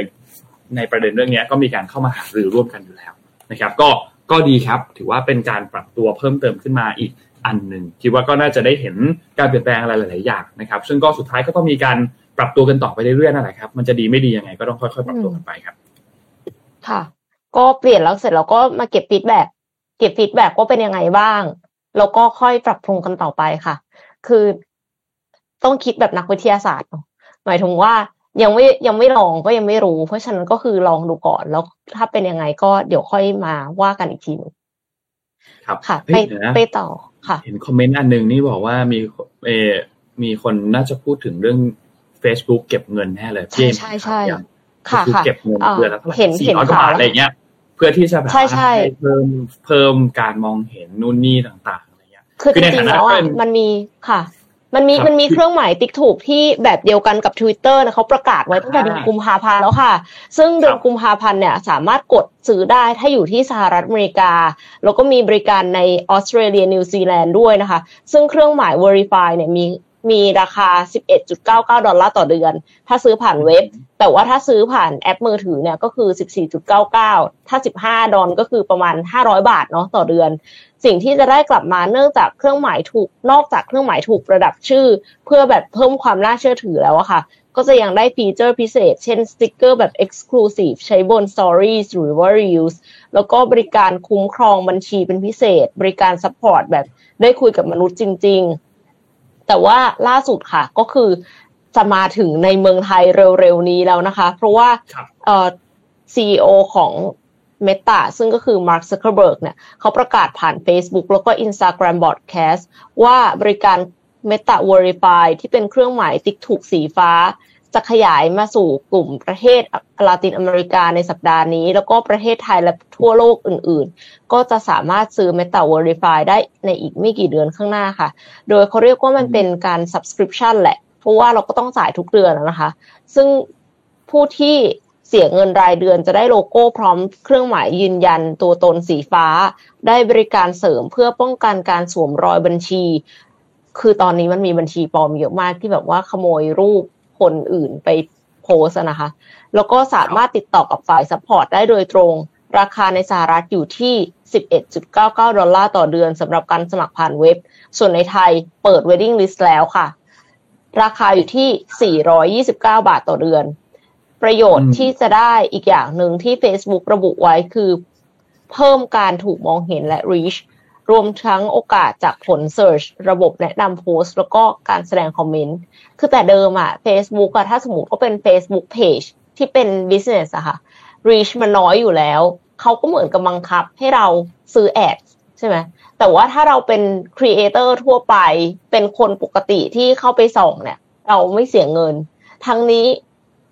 ในประเด็นเรื่องนี้ก็มีการเข้ามาหารือร่วมกันอยู่แล้วนะครับ ก็ก็ดีครับ ถือว่าเป็นการปรับตัวเพิ่มเติมขึ้นมาอีกอันหนึ่งคิดว่าก็น่าจะได้เห็นการเปลี่ยนแปลงอะไรหลาย ๆ อย่างนะครับ ซึ่งก็สุดท้ายก็ต้องมีการปรับตัวกันต่อไปเรื่อย ๆ นั่นแหละครับ มันจะดีไม่ดียังไงก็ต้องค่อย ๆ ปรับตัวกันไปครับ ค่ะ ก็เปลี่ยนแล้วเสร็จแล้วก็มาเก็บ feedback เก็บ feedback ว่าเป็นยังไงบ้าง แล้วก็ค่อยปรับปรุงกันต่อไปค่ะ คือต้องคิดแบบนักวิทยาศาสตร์ หมายถึงว่ายังไม่ยังไม่ลองก็ยังไม่รู้ เพราะฉะนั้นก็คือลองดูก่อนแล้วถ้าเป็นยังไงก็เดี๋ยวค่อยมาว่ากันอีกทีนึงครับค่ะ ไปไปต่อค่ะ เห็นคอมเมนต์อันหนึ่งนี่บอกว่ามีเอมีคนน่าจะพูดถึงเรื่อง Facebook เก็บเงินแน่เลยใช่ใช่ใช่ค่ะค่ะเก็บเงินเดือนละเท่าไหร่สี่ร้อยบาทอะไรเงี้ย เพื่อที่จะแบบให้เพิ่มเพิ่มการมองเห็นนู่นนี่ต่างๆอะไรเงี้ยคือจริงๆแล้วอะมันมีค่ะ มันมีมันมีเครื่องหมายติ๊กถูกที่แบบเดียวกันกับ Twitter นะเขาประกาศไว้ตั้งแต่เดือนกุมภาพันธ์แล้วค่ะ ซึ่งเดือนกุมภาพันธ์เนี่ยสามารถกดซื้อได้ถ้าอยู่ที่สหรัฐอเมริกา แล้วก็มีบริการในออสเตรเลียนิวซีแลนด์ด้วยนะคะ ซึ่งเครื่องหมาย Verify เนี่ยมีมีราคา 11.99 ดอลลาร์ต่อเดือน ถ้าซื้อผ่านเว็บ แต่ว่าถ้าซื้อผ่านแอปมือถือเนี่ยก็คือ 14.99 ถ้า 15 ดอลก็คือประมาณ 500 บาทเนาะต่อเดือน สิ่งที่จะได้กลับมาเนื่องจากเครื่องหมายถูกนอกจากเครื่องหมายถูกประดับชื่อ เพื่อแบบเพิ่มความน่าเชื่อถือแล้วอะค่ะ ก็จะยังได้ feature พิเศษ เช่นสติกเกอร์แบบ Exclusive ใช้บน Stories หรือว่า Reels แล้วก็บริการคุ้มครองบัญชีเป็นพิเศษ บริการ support แบบได้คุยกับมนุษย์จริง ๆ แต่ว่าล่าสุดค่ะก็คือจะมาถึงในเมืองไทยเร็วๆนี้แล้วนะคะ เพราะว่าเอ่อ CEO ของ Meta ซึ่งก็คือมาร์คซักเคอร์เบิร์กเนี่ยเขาประกาศผ่าน Facebook แล้วก็ Instagram Broadcast ว่าบริการ Meta Verify ที่เป็นเครื่องหมายติ๊กถูกสีฟ้า จะขยายมาสู่กลุ่มประเทศลาตินอเมริกาในสัปดาห์นี้ แล้วก็ประเทศไทยและทั่วโลกอื่น ๆ ก็จะสามารถซื้อ Meta Verify ได้ในอีกไม่กี่เดือนข้างหน้าค่ะ โดยเขาเรียกว่ามันเป็นการ subscription แหละ เพราะว่าเราก็ต้องจ่ายทุกเดือนนะคะ ซึ่งผู้ที่ เสียเงินรายเดือนจะได้โลโก้พร้อมเครื่องหมายยืนยันตัวตนสีฟ้า ได้บริการเสริมเพื่อป้องกันการสวมรอยบัญชี คือตอนนี้มันมีบัญชีปลอมเยอะมากที่แบบว่าขโมยรูปคนอื่นไปโพสนะคะ แล้วก็สามารถติดต่อกับฝ่าย support ได้โดยตรง ราคาในสหรัฐอยู่ที่ 11.99 ดอลลาร์ต่อเดือนสำหรับการสมัครผ่านเว็บ ส่วนในไทยเปิด Waiting List แล้วค่ะ ราคาอยู่ที่ 429 บาทต่อเดือน ประโยชน์ที่จะได้อีกอย่างหนึ่งที่ Facebook ระบุไว้คือ เพิ่มการถูกมองเห็นและ reach รวมทั้งโอกาสจากผล search ระบบแนะนำโพสต์ แล้วก็การแสดงคอมเมนต์ คือแต่เดิมอะ Facebook อะถ้าสมมติก็เป็น Facebook page ที่เป็น business อะค่ะ reach มันน้อยอยู่แล้ว เขาก็เหมือนกับบังคับให้เราซื้อ ad ใช่ไหมแต่ว่าถ้าเราเป็น creator ทั่วไป เป็นคนปกติที่เข้าไปส่องเนี่ย เราไม่เสียเงิน ทั้งนี้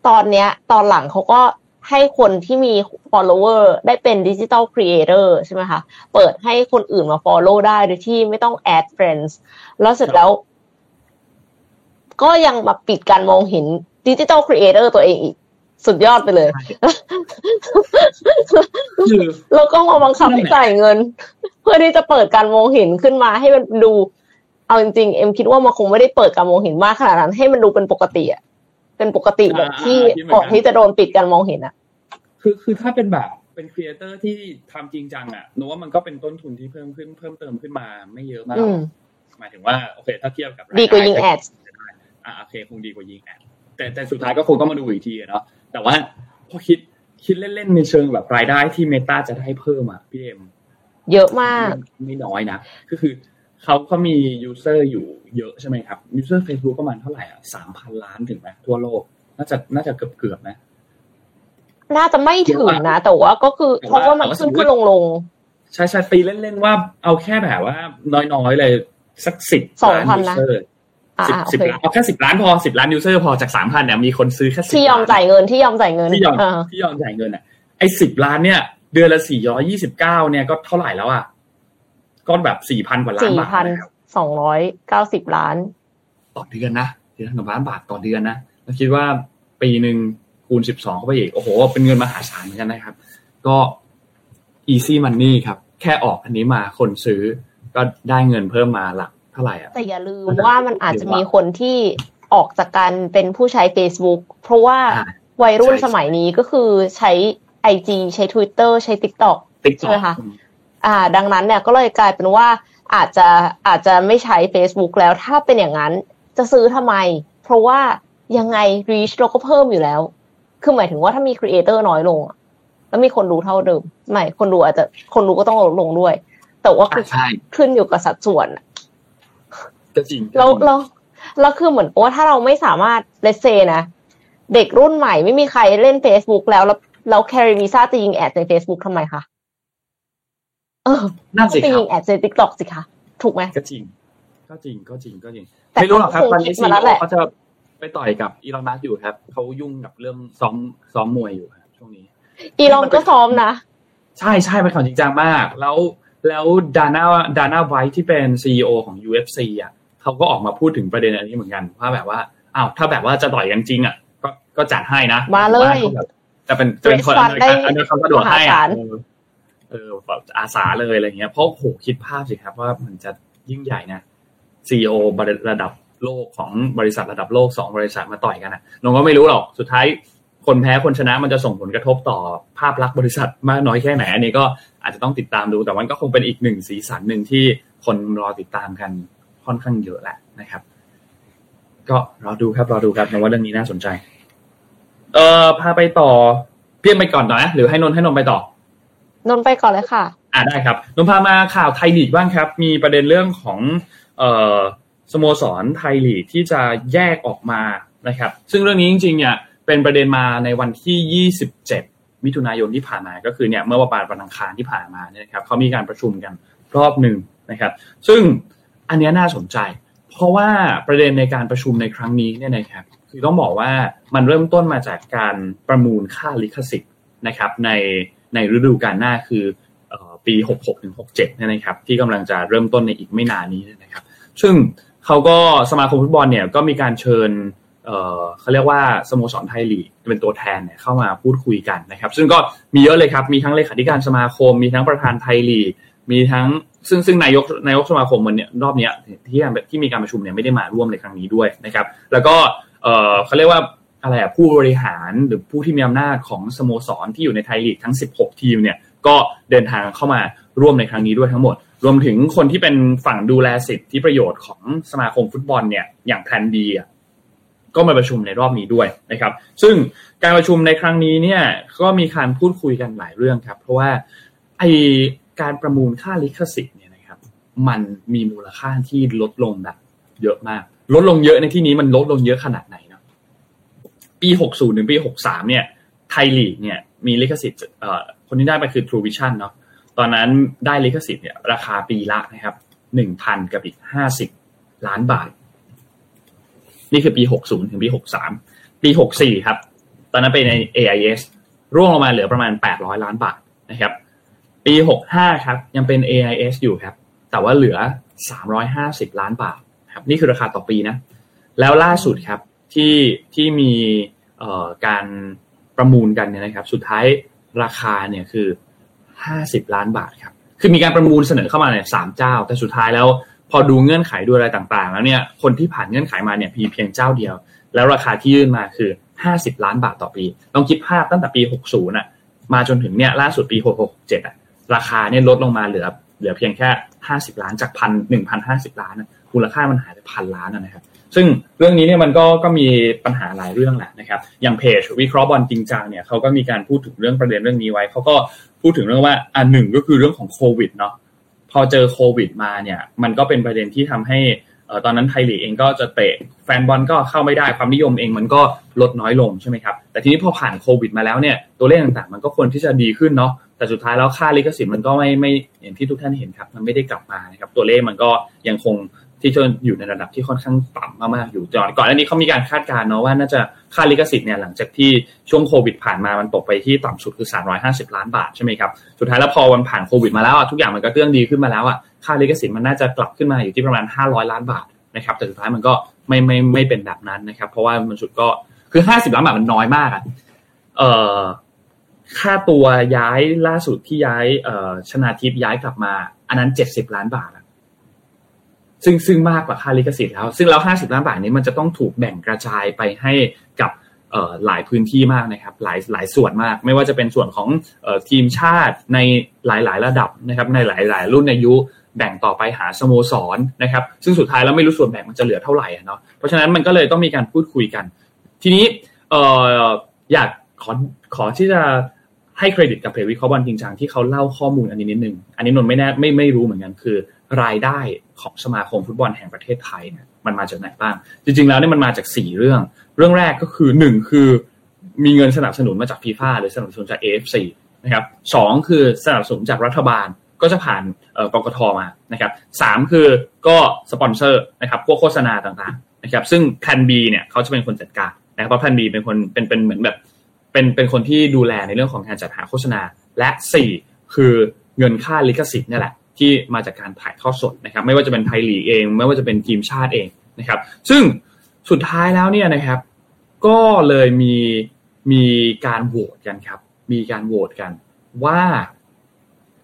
ตอนเนี้ย ตอนหลังเขาก็ให้คนที่มี follower ได้เป็นดิจิ t a l creator ใช่ไหมคะ เปิดให้คนอื่นมา follow ได้โดยที่ไม่ต้อง add friends แล้วเสร็จแล้ว ก็ยังมาปิดการมองเห็นดิจิ t a l creator ตัวเองอีก สุดยอดไปเลยคือแล้วก็มาบังคับให้จ่ายเงิน เพื่อที่จะเปิดการมองเห็นขึ้นมาให้มันดู เอาจริงๆ เอ็มคิดว่ามันคงไม่ได้เปิดการมองเห็นมากขนาดนั้น ให้มันดูเป็นปกติอะ เป็นปกติแบบที่ก่อนที่จะโดนปิดการมองเห็นอะคือคือถ้าเป็นแบบเป็น creator ที่ทำจริงจังอะหนูว่ามันก็เป็นต้นทุนที่เพิ่มขึ้นเพิ่มเติมขึ้นมาไม่เยอะมากอืมหมายถึงว่าโอเคถ้าเทียบกับรดีกว่ายิง ad อ่าโอเคคงดีกว่ายิง ad แต่แต่สุดท้ายก็คงต้องมาดูอีกทีอะเนาะแต่ว่าพอคิดคิดเล่นๆในเชิงแบบรายได้ที่ Meta จะได้เพิ่มอะพี่เอ็มเยอะมากไม่น้อยนะก็คือ เขาเขามียูเซอร์อยู่เยอะใช่ไหมครับยูเซอร์เฟซบุ๊กประมาณเท่าไหร่อะสามพันล้านถึงไหมทั่วโลก น่าจะน่าจะเกือบเกือบๆนะน่าจะไม่ถึงนะ แต่ว่าก็คือแต่เพว่าราะว่ามันขึ้นขึ้นลงลงใช่ใช่ตีเล่นๆว่าเอาแค่แบบว่า น้อยๆเลยสักสิบสองพันยูนะเซอร์อ่าสิบโอสิบเคล้านเอาแค่สิบล้านพอสิบล้านยูเซอร์พอจากสามพันเนี่ยมีคนซื้อแค่สิบที่ยอมจ่ายเงินที่ยอมจ่ายเงินที่ยอมอ่าที่ยอมจ่ายเงินอะไอ้สิบล้านเนี่ย เดือนละสี่ร้อยี่สิบเก้าเนี่ยก็เท่าไหร่แล้วอะ ก็แบบสี่พันกว่าล้านสี่บาทพันนะครับสองร้อยเก้าสิบล้าน ต่อเดือนนะเดือนละล้านบาทต่อเดือนนะแล้วคิดว่าปีหนึ่งคูณสิบสองเข้าไปอีก โอ้โห เป็นเงินมหาศาลเหมือนกันนะครับ ก็ easy money ครับ แค่ออกอันนี้มาคนซื้อก็ได้เงินเพิ่มมาหลักเท่าไหร่อะแต่อย่าลืมว่ามันอาจจะมีคนที่ออกจากการเป็นผู้ใช้ Facebook เพราะว่าอ่าวัยรุ่นใช่สมัยนี้ก็คือใช้ IG ใช้ Twitter ใช้ TikTok ติ๊กใช่ไหมคะ อ่าดังนั้นเนี่ยก็เลยกลายเป็นว่าอาจจะอาจจะไม่ใช้ Facebook แล้วถ้าเป็นอย่างนั้นจะซื้อทำไม เพราะว่ายังไง reach เราก็เพิ่มอยู่แล้ว คือหมายถึงว่าถ้ามี creator น้อยลงอะแล้วมีคนดูเท่าเดิมไม่คนดูอาจจะคนดูก็ต้องลดลงด้วย แต่ว่าคือใช่ขึ้นอยู่กับสัดส่วนอะก็จริงแล้วแล้วแล้วคือเหมือนว่าถ้าเราไม่สามารถเลเซนะเด็กรุ่นใหม่ไม่มีใครเล่น Facebook แล้วแล้วแล้วแคริวีซ่าจะยิงแอดใน Facebook ทำไมคะเออนั่นสิไปครัยิบงแอดใน TikTok สิคะถูกไหมก็จริง ก็จริงก็จริงก็จริงแต่ไม่รู้หรอกครับเขาคงตอนนี้คิดซีมาแล้วแหละเขาจะไปต่อยกับอีลอนมัสก์อยู่ครับเขายุ่งกับเรื่องซ้อมซ้อมมวยอยู่ครับช่วงนี้ อีลองก็ซ้อมนะใช่ใช่เป็นข่าวจริงจังมาก แล้วแล้วดาน่าดาน่าไวท์ที่เป็นซีอของ UFC อะเขาก็ออกมาพูดถึงประเด็นอันนี้เหมือนกันว่าแบบว่าอ้าวถ้าแบบว่าจะต่อยกันจริงอะก็ก็จัดให้นะมาเลยว่าแบบจะเป็นจะเป็นคน Race อ Fund เมริกันได้อเมริกันสะดวกให้มหาศาอะล เออแบบอาสาเลยอะไรเงี้ยเพราะโหคิดภาพสิครับว่ามันจะยิ่งใหญ่นะซีอีโอระดับโลกของบริษัทระดับโลกสองบริษัทมาต่อยกันอะนงก็ไม่รู้หรอกสุดท้ายคนแพ้คนชนะมันจะส่งผลกระทบต่อภาพลักษณ์บริษัทมากน้อยแค่ไหนอันนี้ก็อาจจะต้องติดตามดูแต่มันก็คงเป็นอีกหนึ่งสีสันหนึ่งที่คนรอติดตามกันค่อนข้างเยอะแหละนะครับ ก็รอดูครับรอดูครับนว่าเรื่องนี้น่าสนใจ เออพาไปต่อเพียงไปก่อนหน่อยนะหรือให้นนท์ให้นนท์ไปต่อ นนไปก่อนเลยค่ะ อ่าได้ครับนนพามาข่าวไทยลีกบ้างครับ มีประเด็นเรื่องของเอ่อสโมสรไทยลีกที่จะแยกออกมานะครับ ซึ่งเรื่องนี้จริงๆเนี่ยเป็นประเด็นมาในวันที่ 27 มิถุนายนที่ผ่านมาก็คือเนี่ยเมื่อวันวันอังคารที่ผ่านมาเนี่ยครับเขามีการประชุมกันรอบหนึ่งนะครับ ซึ่งอันเนี้ยน่าสนใจ เพราะว่าประเด็นในการประชุมในครั้งนี้เนี่ยนะครับ คือต้องบอกว่ามันเริ่มต้นมาจากการประมูลค่าลิขสิทธิ์นะครับใน ในฤดูกาลหน้าคืออปี 66ถึง67เนี่ยนะครับ ที่กำลังจะเริ่มต้นในอีกไม่นานนี้นะครับ ซึ่งเขาก็สมาคมฟุตบอลเนี่ยก็มีการเชิญเเขาเรียกว่าสโมสรไทยลีกเป็นตัวแทนเนี่ยเข้ามาพูดคุยกันนะครับ ซึ่งก็มีเยอะเลยครับ มีทั้งเลขาธิการสมาคม มีทั้งประธานไทยลีก มีทั้งซึ่งซึ่งนายกนายกสมาคมมันนี่ยรอบนี้ที่ที่มีการประชุมเนี่ยไม่ได้มาร่วมในครั้งนี้ด้วยนะครับ แล้วก็เเขาเรียกว่า อะไรอะผู้บริหารหรือผู้ที่มีอำนาจของสโมสรที่อยู่ในไทยลีกทั้ง 16 ทีมเนี่ยก็เดินทางเข้ามาร่วมในครั้งนี้ด้วยทั้งหมด รวมถึงคนที่เป็นฝั่งดูแลสิทธิประโยชน์ของสมาคมฟุตบอลเนี่ยอย่างแพนดีก็มาประชุมในรอบนี้ด้วยนะครับ ซึ่งการประชุมในครั้งนี้เนี่ยก็มีการพูดคุยกันหลายเรื่องครับ เพราะว่าไอการประมูลค่าลิขสิทธิ์เนี่ยนะครับ มันมีมูลค่าที่ลดลงแบบเยอะมาก ลดลงเยอะในที่นี้มันลดลงเยอะขนาดไหน ปี60ถึงปี63เนี่ยไทยลีกเนี่ยมีลิขสิทธิ์เอ่อคนที่ได้ไปคือ True Vision เนาะตอนนั้นได้ลิขสิทธิ์เนี่ยราคาปีละนะครับ1,000กับอีก50ล้านบาท นี่คือปี60ถึงปี63ปี64ครับ ตอนนั้นเป็นใน AIS ร่วงลงมาเหลือประมาณ800ล้านบาทนะครับ ปี65ครับ ยังเป็น AIS อยู่ครับ แต่ว่าเหลือ350ล้านบาทครับ นี่คือราคาต่อปีนะ แล้วล่าสุดครับ ที่ที่มีการประมูลกันเนี่ยนะครับ สุดท้ายราคาเนี่ยคือ50ล้านบาทครับ คือมีการประมูลเสนอเข้ามาเนี่ยสามเจ้า แต่สุดท้ายแล้วพอดูเงื่อนไขดูอะไรต่างๆ แล้วเนี่ยคนที่ผ่านเงื่อนไขมาเนี่ยมีเพียงเจ้าเดียว แล้วราคาที่ยื่นมาคือ50ล้านบาทต่อปีต้องคิดภาพตั้งแต่ปี60อะมาจนถึงเนี่ยล่าสุดปี667อะราคาเนี่ยลดลงมาเหลือ เหลือเพียงแค่50ล้านจากพันหนึ่งพันห้าสิบล้านมูลค่ามันหายไปพันล้านนะครับ ซึ่งเรื่องนี้เนี่ยมันก็ก็มีปัญหาหลายเรื่องแหละนะครับอย่างเพจวิเคราะห์บอลจริงจังเนี่ยเขาก็มีการพูดถึงเรื่องประเด็นเรื่องนี้ไว้เขาก็พูดถึงเรื่องว่าอันหนึ่งก็คือเรื่องของโควิดเนาะพอเจอโควิดมาเนี่ยมันก็เป็นประเด็นที่ทำให้ตอนนั้นไทยลีกเองก็จะเตะแฟนบอลก็เข้าไม่ได้ความนิยมเองมันก็ลดน้อยลงใช่ไหมครับแต่ทีนี้พอผ่านโควิดมาแล้วเนี่ยตัวเลขต่างๆ มันก็ควรที่จะดีขึ้นเนาะแต่สุดท้ายแล้วค่าลิขสิทธิ์มันก็ไม่ไม่อย่างที่ทุกท่านเห็นครับ มันไม่ได้กลับมานะครับตัวเลขมันก็ยังคง ที่จะอยู่ในระดับที่ค่อนข้างต่ำมากๆอยู่จอดก่อนอันนี้เขามีการคาดการณ์เนาะว่าน่าจะค่าลิขสิทธิ์เนี่ยหลังจากที่ช่วงโควิดผ่านมามันตกไปที่ต่ำสุดคือ 350 ล้านบาทใช่ไหมครับสุดท้ายแล้วพอวันผ่านโควิดมาแล้วทุกอย่างมันก็เตื้องดีขึ้นมาแล้วอะค่าลิขสิทธิ์มันน่าจะกลับขึ้นมาอยู่ที่ประมาณ 500 ล้านบาทนะครับแต่สุดท้ายมันก็ไม่ไม่ไม่เป็นแบบนั้นนะครับ เพราะว่ามันสุดก็คือ 50 ล้านบาทมันน้อยมากอะเอ่อค่าตัวย้ายล่าสุดที่ย้ายเอ่อชนาทิพย้ายกลับมา อันนั้น 70 ล้านบาท ซึ่งซึ่งมากกว่าค่าลิขสิทธิ์แล้ว ซึ่งแล้ว50 ล้านบาทนี้มันจะต้องถูกแบ่งกระจายไปให้กับหลายพื้นที่มากนะครับ หลายหลายส่วนมาก ไม่ว่าจะเป็นส่วนของทีมชาติในหลาย ๆ ระดับนะครับ ในหลาย ๆ รุ่นอายุแบ่งต่อไปหาสโมสรนะครับ ซึ่งสุดท้ายแล้วไม่รู้ส่วนแบ่งมันจะเหลือเท่าไหร่เนาะเพราะฉะนั้นมันก็เลยต้องมีการพูดคุยกัน ทีนี้อยากขอขอที่จะให้เครดิตกับเพจวิเคราะห์บอลจริงจังที่เขาเล่าข้อมูลอันนี้นิดนึง อันนี้นนไม่แน่ไม่ไม่รู้เหมือนกันคือ รายได้ ของสมาคมฟุตบอลแห่งประเทศไทยเนี่ยมันมาจากไหนบ้าง จริง ๆ แล้วเนี่ยมันมาจาก 4 เรื่อง เรื่องแรกก็คือ1คือมีเงินสนับสนุนมาจากฟีฟ่าหรือสนับสนุนจาก AFC นะครับสามคือสนับสนุนจากรัฐบาลก็จะผ่านกกทมานะครับสี่คือก็สปอนเซอร์นะครับพวกโฆษณาต่างๆนะครับซึ่ง Plan B เนี่ยเขาจะเป็นคนจัดการนะครับเพราะ Plan B เป็นคนเป็นเป็นเหมือนแบบเป็นเป็นคนที่ดูแลในเรื่องของการจัดหาโฆษณาและ 4 คือเงินค่าลิขสิทธิ์นี่แหละ ที่มาจากการถ่ายทอดสดนะครับ ไม่ว่าจะเป็นไทยลีกเอง ไม่ว่าจะเป็นทีมชาติเองนะครับ ซึ่งสุดท้ายแล้วเนี่ยนะครับ ก็เลยมีมีการโหวตกันครับ มีการโหวตกัน ว่า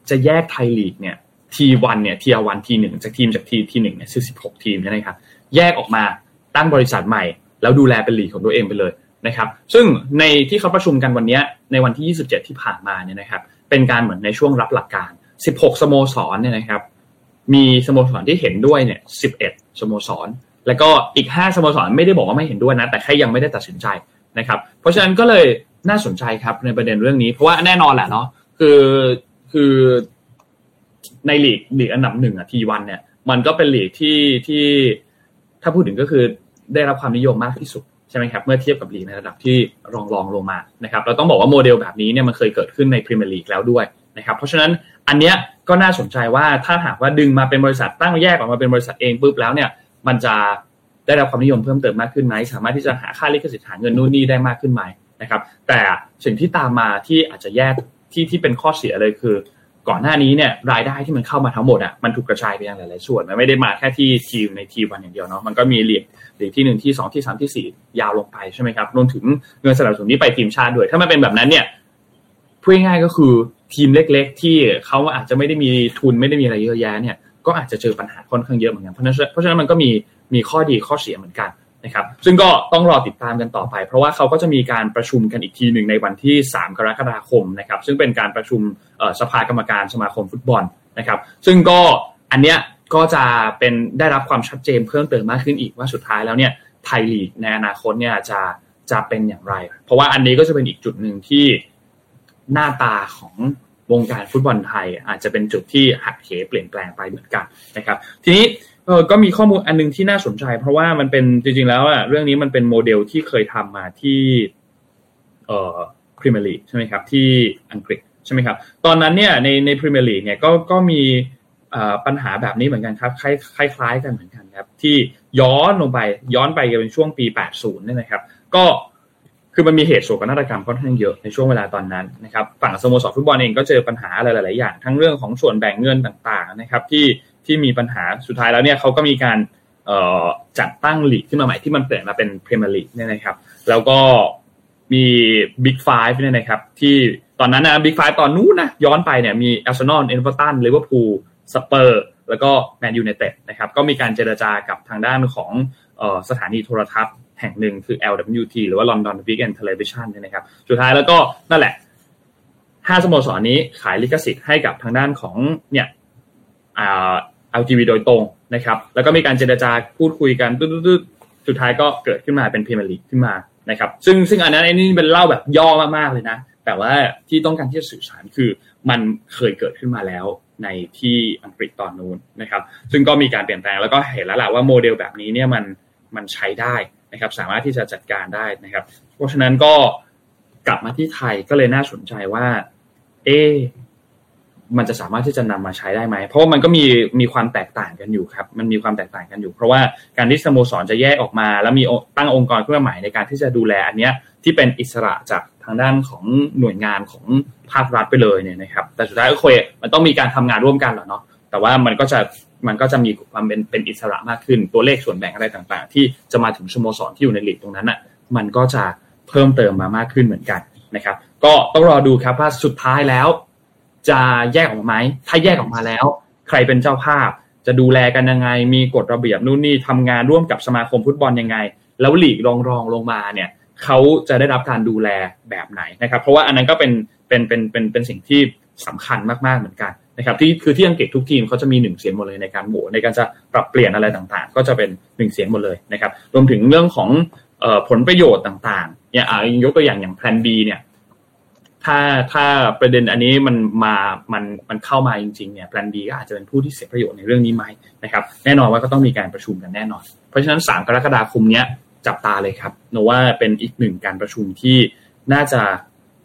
จะแยกไทยลีกเนี่ยทีวันเนี่ยทีวันทีหนึ่งจากทีมจากทีทีหนึ่งเนี่ยคือสิบหกทีมใช่ไหมครับแยกออกมาตั้งบริษัทใหม่ แล้วดูแลเป็นลีกของตัวเองไปเลยนะครับ ซึ่งในที่เขาประชุมกันวันนี้ในวันที่ 27 ที่ผ่านมาเนี่ยนะครับ เป็นการเหมือนในช่วงรับหลักการ 16 สโมสรเนี่ยนะครับ มีสโมสรที่เห็นด้วยเนี่ย 11 สโมสร แล้วก็อีก 5 สโมสรไม่ได้บอกว่าไม่เห็นด้วยนะ แต่แค่ยังไม่ได้ตัดสินใจนะครับ เพราะฉะนั้นก็เลยน่าสนใจครับในประเด็นเรื่องนี้ เพราะว่าแน่นอนแหละเนาะคือคือในลีกลีกอันดับหนึ่งอะทีวันเนี่ย มันก็เป็นลีกที่ที่ถ้าพูดถึงก็คือได้รับความนิยมมากที่สุดใช่ไหมครับเมื่อเทียบกับลีกในระดับที่รองรองลงมานะครับเราต้องบอกว่าโมเดลแบบนี้เนี่ยมันเคยเกิดขึ้นในพรีเมียร์ลีกแล้วด้วย นะครับเพราะฉะนั้นอันเนี้ยก็น่าสนใจว่าถ้าหากว่าดึงมาเป็นบริษัทตั้งแยกออกมาเป็นบริษัทเองปุ๊บแล้วเนี่ยมันจะได้รับความนิยมเพิ่มเติมมากขึ้นไหมสามารถที่จะหาค่าลิขสิทธิ์หาเงินนู่นนี่ได้มากขึ้นไหมนะครับ แต่สิ่งที่ตามมาที่อาจจะแยกที่ที่เป็นข้อเสียเลยคือ ก่อนหน้านี้เนี่ยรายได้ที่มันเข้ามาทั้งหมดอะมันถูกกระจายไปยังหลายๆส่วนมันไม่ได้มาแค่ที่ทีมในทีมวันอย่างเดียวเนาะมันก็มีเหลียหลีกที่หนึ่งที่สองที่สามที่สี่ยาวลงไปใช่ไหมครับรวมถึงเงินสนับสนุนนี้ไปทีมชาติด้วย ถ้ามันเป็นแบบนั้นเนี่ย พูดง่ายๆก็คือทีมเล็ก ๆ ที่เขาอาจจะไม่ได้มีทุนไม่ได้มีอะไรเยอะแยะเนี่ยก็อาจจะเจอปัญหาค่อนข้างเยอะเหมือนกันเพราะฉะนั้นเพราะฉะนั้นมันก็มีมีข้อดีข้อเสียเหมือนกันนะครับซึ่งก็ต้องรอติดตามกันต่อไป เพราะว่าเขาก็จะมีการประชุมกันอีกทีหนึ่งในวันที่ 3 กรกฎาคมนะครับซึ่งเป็นการประชุมสภากรรมการสมาคมฟุตบอลนะครับซึ่งก็อันเนี้ยก็จะเป็นได้รับความชัดเจนเพิ่มเติมมากขึ้นอีกว่าสุดท้ายแล้วเนี่ยไทยลีกในอนาคตเนี่ยจะจะเป็นอย่างไร เพราะว่าอันนี้ก็จะเป็นอีกจุดหนึ่งที่ หน้าตาของวงการฟุตบอลไทย อาจจะเป็นจุดที่หักเหเปลี่ยนแปลงไปเหมือนกันนะครับทีนี้เออก็มีข้อมูลอันนึงที่น่าสนใจ เพราะว่ามันเป็นจริงๆแล้วอะเรื่องนี้มันเป็นโมเดลที่เคยทำมาที่เอ่อพรีเมียร์ลีกใช่ไหมครับที่อังกฤษใช่ไหมครับตอนนั้นเนี่ยในในพรีเมียร์ลีกเนี่ยก็ก็มีปัญหาแบบนี้เหมือนกันครับ คล้ายคล้ายกันเหมือนกันครับที่ย้อนลงไปย้อนไปกันเป็นช่วงปี 80เนี่ยนะครับ ก็ คือมันมีเหตุโศกนาฏกรรมค่อนข้างเยอะในช่วงเวลาตอนนั้นนะครับฝั่งสโมสรฟุตบอลเองก็เจอปัญหาอะไรหลาย ๆ อย่าง ทั้งเรื่องของส่วนแบ่งเงินต่าง ๆ นะครับ ที่ที่มีปัญหาสุดท้ายแล้วเนี่ยเขาก็มีการจัดตั้งลีกขึ้นมาใหม่ที่มันเปลี่ยนมาเป็นพรีเมียร์ลีกเนี่ยนะครับ แล้วก็มี Big Five เนี่ยนะครับ ที่ตอนนั้นนะ Big Five ตอนนู้นนะย้อนไปเนี่ยมีอาร์เซนอลเอเวอร์ตันลิเวอร์พูลสเปอร์แล้วก็แมนยูไนเต็ดนะครับก็มีการเจรจากับทางด้านของสถานีโทรทัศน์ แห่งหนึ่งคือ LWT หรือว่า London Weekend Television นี่ยนะครับ สุดท้ายแล้วก็นั่นแหละห้าสโมสรนี้ขายลิขสิทธิ์ให้กับทางด้านของเนี่ยอ่า LGV โดยตรงนะครับ แล้วก็มีการเจรจาพูดคุยกันตุ๊ดสุดท้ายก็เกิดขึ้นมาเป็นพรีเมียร์ลีกขึ้นมานะครับ ซึ่งซึ่งอันนั้นไอ้นี่เป็นเล่าแบบย่อมากๆเลยนะ แต่ว่าที่ต้องการที่จะสื่อสารคือมันเคยเกิดขึ้นมาแล้วในที่อังกฤษตอนนู้นนะครับ ซึ่งก็มีการเปลี่ยนแปลงแล้วก็เห็นแล้วแหละว่าโมเดลแบบนี้เนี่ยมันมันใช้ได้ นะครับสามารถที่จะจัดการได้นะครับ เพราะฉะนั้นก็กลับมาที่ไทยก็เลยน่าสนใจว่า เอมันจะสามารถที่จะนำมาใช้ได้ไหม เพราะว่ามันก็มีมีความแตกต่างกันอยู่ครับ มันมีความแตกต่างกันอยู่ เพราะว่าการที่สโมสรจะแยกออกมา แล้วมีตั้งองค์กรขึ้นมาใหม่ในการที่จะดูแลอันเนี้ยที่เป็นอิสระจากทางด้านของหน่วยงานของภาครัฐไปเลยเนี่ยนะครับ แต่สุดท้ายก็คุยมันต้องมีการทำงานร่วมกันแหละเนาะ แต่ว่ามันก็จะ มันก็จะมีความเป็นเป็นอิสระมากขึ้น ตัวเลขส่วนแบ่งอะไรต่างๆ ที่จะมาถึงสโมสรที่อยู่ในลีกตรงนั้นอะมันก็จะเพิ่มเติมมามากขึ้นเหมือนกันนะครับ ก็ต้องรอดูครับว่าสุดท้ายแล้ว จะแยกออกมาไหมถ้าแยกออกมาแล้ว ใครเป็นเจ้าภาพ จะดูแลกันยังไง มีกฎระเบียบนู่นนี่ทำงานร่วมกับสมาคมฟุตบอลยังไง แล้วหลีกรองรองลงมาเนี่ยเขาจะได้รับการดูแลแบบไหนนะครับ เพราะว่าอันนั้นก็เป็นเป็นเป็นเป็นเป็นสิ่งที่สำคัญมากๆเหมือนกัน นะครับที่คือที่อังกฤษทุกทีมเขาจะมีหนึ่งเสียงหมดเลยในการโหวตในการจะปรับเปลี่ยนอะไรต่างๆ ก็จะเป็นหนึ่งเสียงหมดเลยนะครับรวมถึงเรื่องของผลประโยชน์ต่างๆเนี่ยยกตัวอย่างอย่างแพลน B เนี่ยถ้าถ้าประเด็นอันนี้มันมา มัน มันเข้ามาจริงๆ เนี่ยแปลนดีก็อาจจะเป็นผู้ที่เสียประโยชน์ในเรื่องนี้ไหมนะครับ แน่นอนว่าก็ต้องมีการประชุมกันแน่นอน เพราะฉะนั้น 3 กรกฎาคมเนี้ยจับตาเลยครับโนว่าเป็นอีกหนึ่งการประชุมที่น่าจะ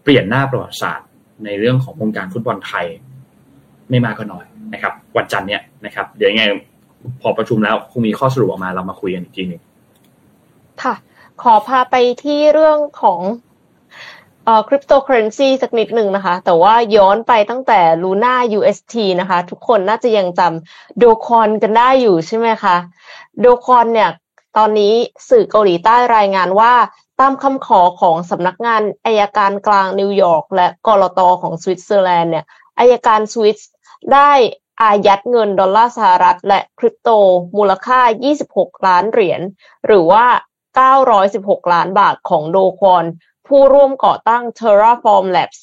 เปลี่ยนหน้าประวัติศาสตร์ ในเรื่องของวงการฟุตบอลไทย ไม่มากก็น้อยนะครับ วันจันทร์เนี้ยนะครับ เดี๋ยวยังไงพอประชุมแล้วคงมีข้อสรุปออกมาเรามาคุยกันอีกทีหนึ่งค่ะ ขอพาไปที่เรื่องของคริปโตเคอร์เรนซีสักนิดหนึ่งนะคะ แต่ว่าย้อนไปตั้งแต่ Luna UST นะคะ ทุกคนน่าจะยังจำโดควอนกันได้อยู่ใช่ไหมคะ โดควอนเนี่ย ตอนนี้สื่อเกาหลีใต้รายงานว่าตามคำขอของสำนักงานอายการกลางนิวยอร์กและกลต.ของสวิตเซอร์แลนด์เนี่ยอัยการสวิส ได้อายัดเงินดอลลาร์สหรัฐ และคริปโตมูลค่า 26 ล้านเหรียญหรือว่า 916 ล้านบาทของโดควอนผู้ร่วมก่อตั้ง Terraform Labs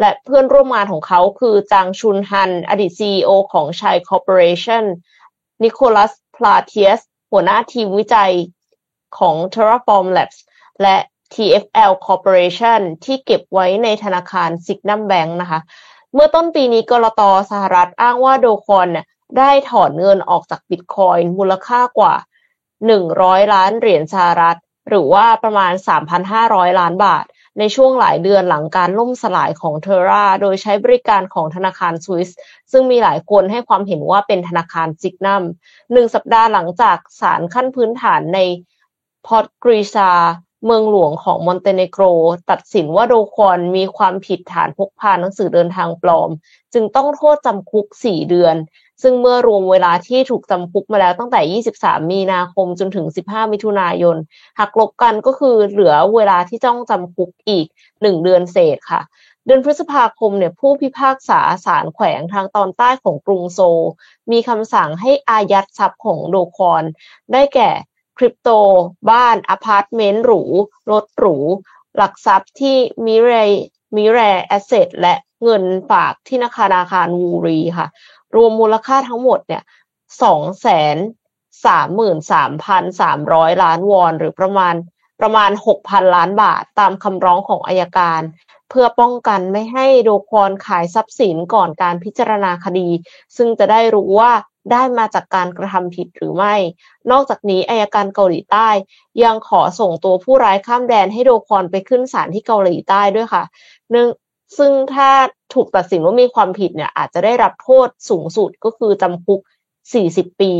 และเพื่อนร่วมงานของเขาคือจางชุนฮัน อดีต CEO ของชัยคอร์ปอเรชั่นนิโคลัส พลาเทียส หัวหน้าทีมวิจัยของ Terraform Labs และ TFL Corporation ที่เก็บไว้ในธนาคาร Sygnum Bank นะคะ เมื่อต้นปีนี้กลต.สหรัฐอ้างว่าโดควอนได้ถอนเงินออกจากบิตคอยน์มูลค่ากว่า 100 ล้านเหรียญสหรัฐ หรือว่าประมาณ 3,500 ล้านบาท ในช่วงหลายเดือนหลังการล่มสลายของ Terra โดยใช้บริการของธนาคารสวิสซึ่งมีหลายคนให้ความเห็นว่าเป็นธนาคารซิกนัมหนึ่งสัปดาห์หลังจากศาลขั้นพื้นฐานในพอดกอรีตซา เมืองหลวงของมอนเตเนโกร ตัดสินว่าโดคอนมีความผิดฐานพกพาหนังสือเดินทางปลอม จึงต้องโทษจำคุก 4 เดือน ซึ่งเมื่อรวมเวลาที่ถูกจำคุกมาแล้วตั้งแต่ 23 มีนาคมจนถึง 15 มิถุนายนหักลบกันก็คือเหลือเวลาที่จ้องจำคุกอีก 1 เดือนเศษค่ะเดือนพฤษภาคมเนี่ยผู้พิพากษาศาลแขวงทางตอนใต้ของกรุงโซ มีคำสั่งให้อายัดทรัพย์ของโดคอน ได้แก่ คริปโต บ้านอพาร์ตเมนต์หรู รถหรู หลักทรัพย์ที่มิเรมิเรแอสเซทและเงินฝากที่ธนาคารวูรีค่ะ รวมมูลค่าทั้งหมดเนี่ยสองแสนสามหมื่นสามพันสามร้อยล้านวอน หรือประมาณประมาณหกพันล้านบาทตามคำร้องของอัยการ เพื่อป้องกันไม่ให้โดควอนขายทรัพย์สินก่อนการพิจารณาคดี ซึ่งจะได้รู้ว่า ได้มาจากการกระทำผิดหรือไม่ นอกจากนี้อายการเกาหลีใต้ ยังขอส่งตัวผู้ร้ายข้ามแดนให้โดคอนไปขึ้นศาลที่เกาหลีใต้ด้วยค่ะเนื่องซึ่งถ้าถูกตัดสินว่ามีความผิดเนี่ยอาจจะได้รับโทษสูงสุดก็คือจำคุก 40 ปี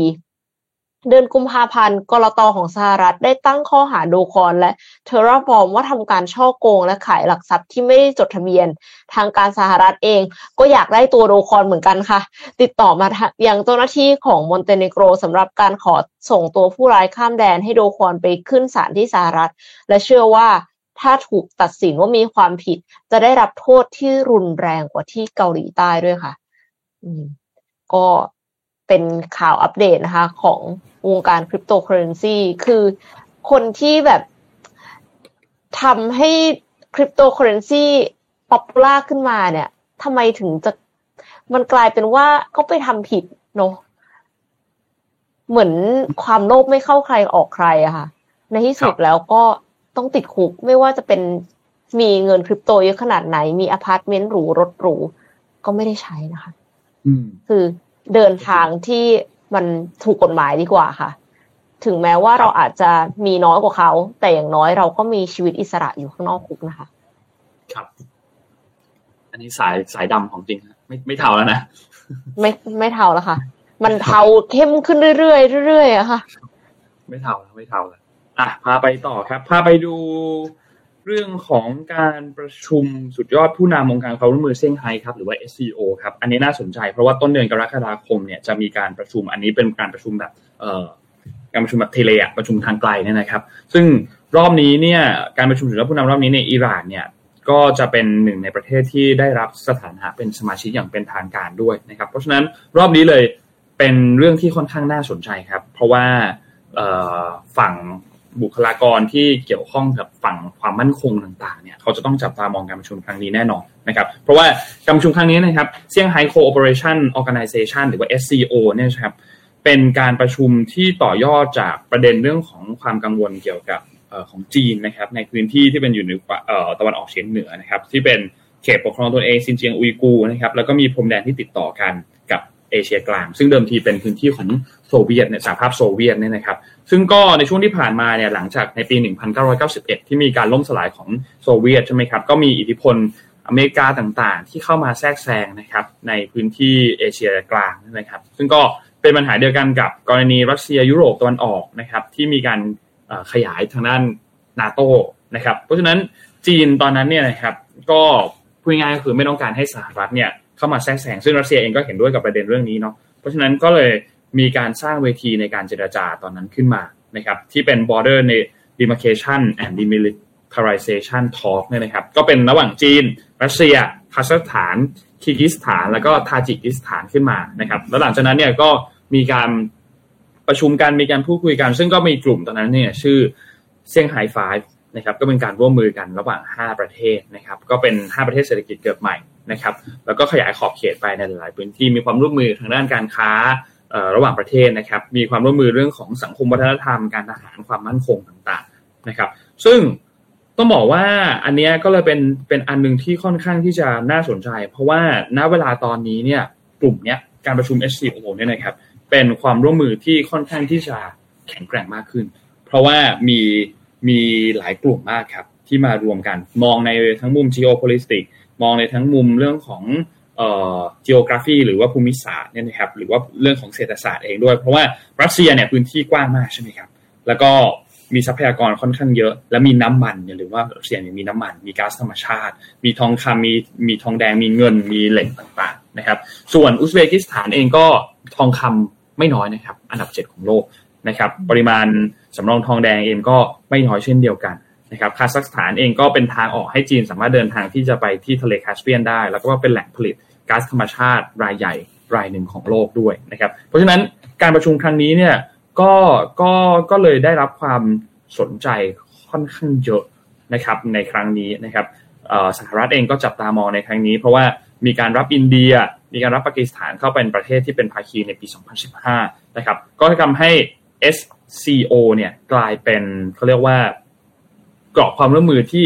เดือนกุมภาพันธ์กรตของสหรัฐได้ตั้งข้อหาโดคอนและเทอร์บอมว่าทำการช่อโกงและขายหลักทรัพย์ที่ไม่ได้จดทะเบียน ทางการสหรัฐเองก็อยากได้ตัวโดควอนเหมือนกันค่ะ ติดต่อมายังเจ้าหน้าที่ของมอนเตเนโกรสำหรับการขอส่งตัวผู้ร้ายข้ามแดนให้โดควอนไปขึ้นศาลที่สหรัฐ และเชื่อว่าถ้าถูกตัดสินว่ามีความผิด จะได้รับโทษที่รุนแรงกว่าที่เกาหลีใต้ด้วยค่ะ อืมก็ เป็นข่าวอัปเดตนะคะ ของวงการคริปโตเคอร์เรนซีคือคนที่แบบทำให้คริปโตเคอร์เรนซี popular ขึ้นมาเนี่ยทำไมถึงจะมันกลายเป็นว่าเขาไปทำผิดเนาะเหมือนความโลภไม่เข้าใครออกใครอะค่ะ ในที่สุดแล้วก็ต้องติดคุกไม่ว่าจะเป็นมีเงินคริปโตเยอะขนาดไหน มีอพาร์ตเมนต์หรูรถหรูก็ไม่ได้ใช้นะคะอืมคือ เดินทางที่มันถูกกฎหมายดีกว่าค่ะ ถึงแม้ว่าเราอาจจะมีน้อยกว่าเขา แต่อย่างน้อยเราก็มีชีวิตอิสระอยู่ข้างนอกคุกนะคะ ครับ อันนี้สายสายดำของจริงฮะไม่ไม่เทาแล้วนะไม่ไม่เทาแล้วค่ะ มันเทาเข้มขึ้นเรื่อยๆเรื่อยๆอะค่ะ ไม่เทาแล้วไม่เทาแล้วอะพาไปต่อครับ พาไปดู เรื่องของการประชุมสุดยอดผู้นำองค์การความร่วมมือเซี่ยงไฮ้ครับหรือว่า SCO ครับอันนี้น่าสนใจเพราะว่าต้นเดือนกรกฎาคมเนี่ยจะมีการประชุมอันนี้เป็นการประชุมแบบเอ่อการประชุมแบบเทเลอะประชุมทางไกลเนี่ยนะครับ ซึ่งรอบนี้เนี่ยการประชุมสุดยอดผู้นำรอบนี้ในอิหร่านเนี่ยก็จะเป็นหนึ่งในประเทศที่ได้รับสถานะเป็นสมาชิกอย่างเป็นทางการด้วยนะครับ เพราะฉะนั้นรอบนี้เลยเป็นเรื่องที่ค่อนข้างน่าสนใจครับ เพราะว่าฝั่ง บุคลากรที่เกี่ยวข้องกับฝั่งความมั่นคงต่างๆเนี่ยเขาจะต้องจับตามองการประชุมครั้งนี้แน่นอนนะครับเพราะว่าการประชุมครั้งนี้นะครับเซี่ยงไฮ้ Cooperation Organization หรือว่า SCO เนี่ยครับเป็นการประชุมที่ต่อยอดจากประเด็นเรื่องของความกังวลเกี่ยวกับของจีนนะครับในพื้นที่ที่เป็นอยู่ในตะวันออกเฉียงเหนือนะครับที่เป็นเขตปกครองตนเองซินเจียงอุยกูนะครับแล้วก็มีพรมแดนที่ติดต่อกันกับ เอเชียกลาง ซึ่งเดิมทีเป็นพื้นที่ของโซเวียตเนี่ยสหภาพโซเวียตเนี่ยนะครับซึ่งก็ในช่วงที่ผ่านมาเนี่ยหลังจากในปี 1991 ที่มีการล่มสลายของโซเวียตใช่ไหมครับก็มีอิทธิพลอเมริกาต่างๆ ที่เข้ามาแทรกแซงนะครับในพื้นที่เอเชียกลางนะครับ ซึ่งก็เป็นปัญหาเดียวกันกับกรณีรัสเซียยุโรปตะวันออกนะครับที่มีการขยายทางด้านนาโตนะครับเพราะฉะนั้นจีนตอนนั้นเนี่ยนะครับก็พูดง่ายก็คือไม่ต้องการให้สหรัฐเนี่ย เข้ามาแทรกแซงซึ่งรัสเซียเองก็เห็นด้วยกับประเด็นเรื่องนี้เนาะเพราะฉะนั้นก็เลยมีการสร้างเวทีในการเจรจาตอนนั้นขึ้นมานะครับที่เป็น border demarcation and demilitarization talk เนี่ยนะครับก็เป็นระหว่างจีน รัสเซียคาซัคสถานคีกิสถาน แล้วก็ทาจิกิสถานขึ้นมานะครับแล้วหลังจากนั้นเนี่ยก็มีการประชุมกันมีการพูดคุยกัน ซึ่งก็มีกลุ่มตอนนั้นเนี่ยชื่อเซี่ยงไฮ้ไฟนะครับก็เป็นการร่วมมือกันระหว่าง 5 ประเทศนะครับก็เป็น 5 ประเทศเศรษฐกิจเกิดใหม่ นะครับ แล้วก็ขยายขอบเขตไปในหลายพื้นที่มีความร่วมมือทางด้านการค้าระหว่างประเทศนะครับ มีความร่วมมือเรื่องของสังคมวัฒนธรรมการทหารความมั่นคงต่างๆนะครับ ซึ่งต้องบอกว่าอันนี้ก็เลยเป็นเป็นอันหนึ่งที่ค่อนข้างที่จะน่าสนใจ เพราะว่าณเวลาตอนนี้เนี่ยกลุ่มเนี้ยการประชุม SCO เนี่ยนะครับ เป็นความร่วมมือที่ค่อนข้างที่จะแข็งแกร่งมากขึ้น เพราะว่ามีมีหลายกลุ่มมากครับที่มารวมกันมองในทั้งมุม geopolitics มองในทั้งมุมเรื่องของเอ่อ geography หรือว่าภูมิศาสตร์เนี่ยนะครับหรือว่าเรื่องของเศรษฐศาสตร์เองด้วย เพราะว่ารัสเซียเนี่ยพื้นที่กว้างมากใช่ไหมครับแล้วก็มีทรัพยากรค่อนข้างเยอะ และมีน้ำมันอย่าลืมว่ารัสเซียเนี่ยมีน้ำมัน มีก๊าซธรรมชาติ มีทองคำมีมีทองแดงมีเงินมีเหล็กต่างๆนะครับ ส่วนอุซเบกิสถานเองก็ทองคำไม่น้อยนะครับ อันดับ 7 ของโลกนะครับ ปริมาณสำรองทองแดงเองก็ไม่น้อยเช่นเดียวกัน นะครับคาซัคสถานเองก็เป็นทางออกให้จีนสามารถเดินทางที่จะไปที่ทะเลแคสเปียนได้ แล้วก็เป็นแหล่งผลิตก๊าซธรรมชาติรายใหญ่รายหนึ่งของโลกด้วยนะครับ เพราะฉะนั้นการประชุมครั้งนี้เนี่ยก็ก็ก็เลยได้รับความสนใจค่อนข้างเยอะนะครับในครั้งนี้นะครับสหรัฐเองก็จับตามองในครั้งนี้ เพราะว่ามีการรับอินเดีย มีการรับปากีสถานเข้าเป็นประเทศที่เป็นภาคีในปี 2015 นะครับ ก็ทำให้ SCO เนี่ยกลายเป็นเขาเรียกว่า กรอบความร่วมมือที่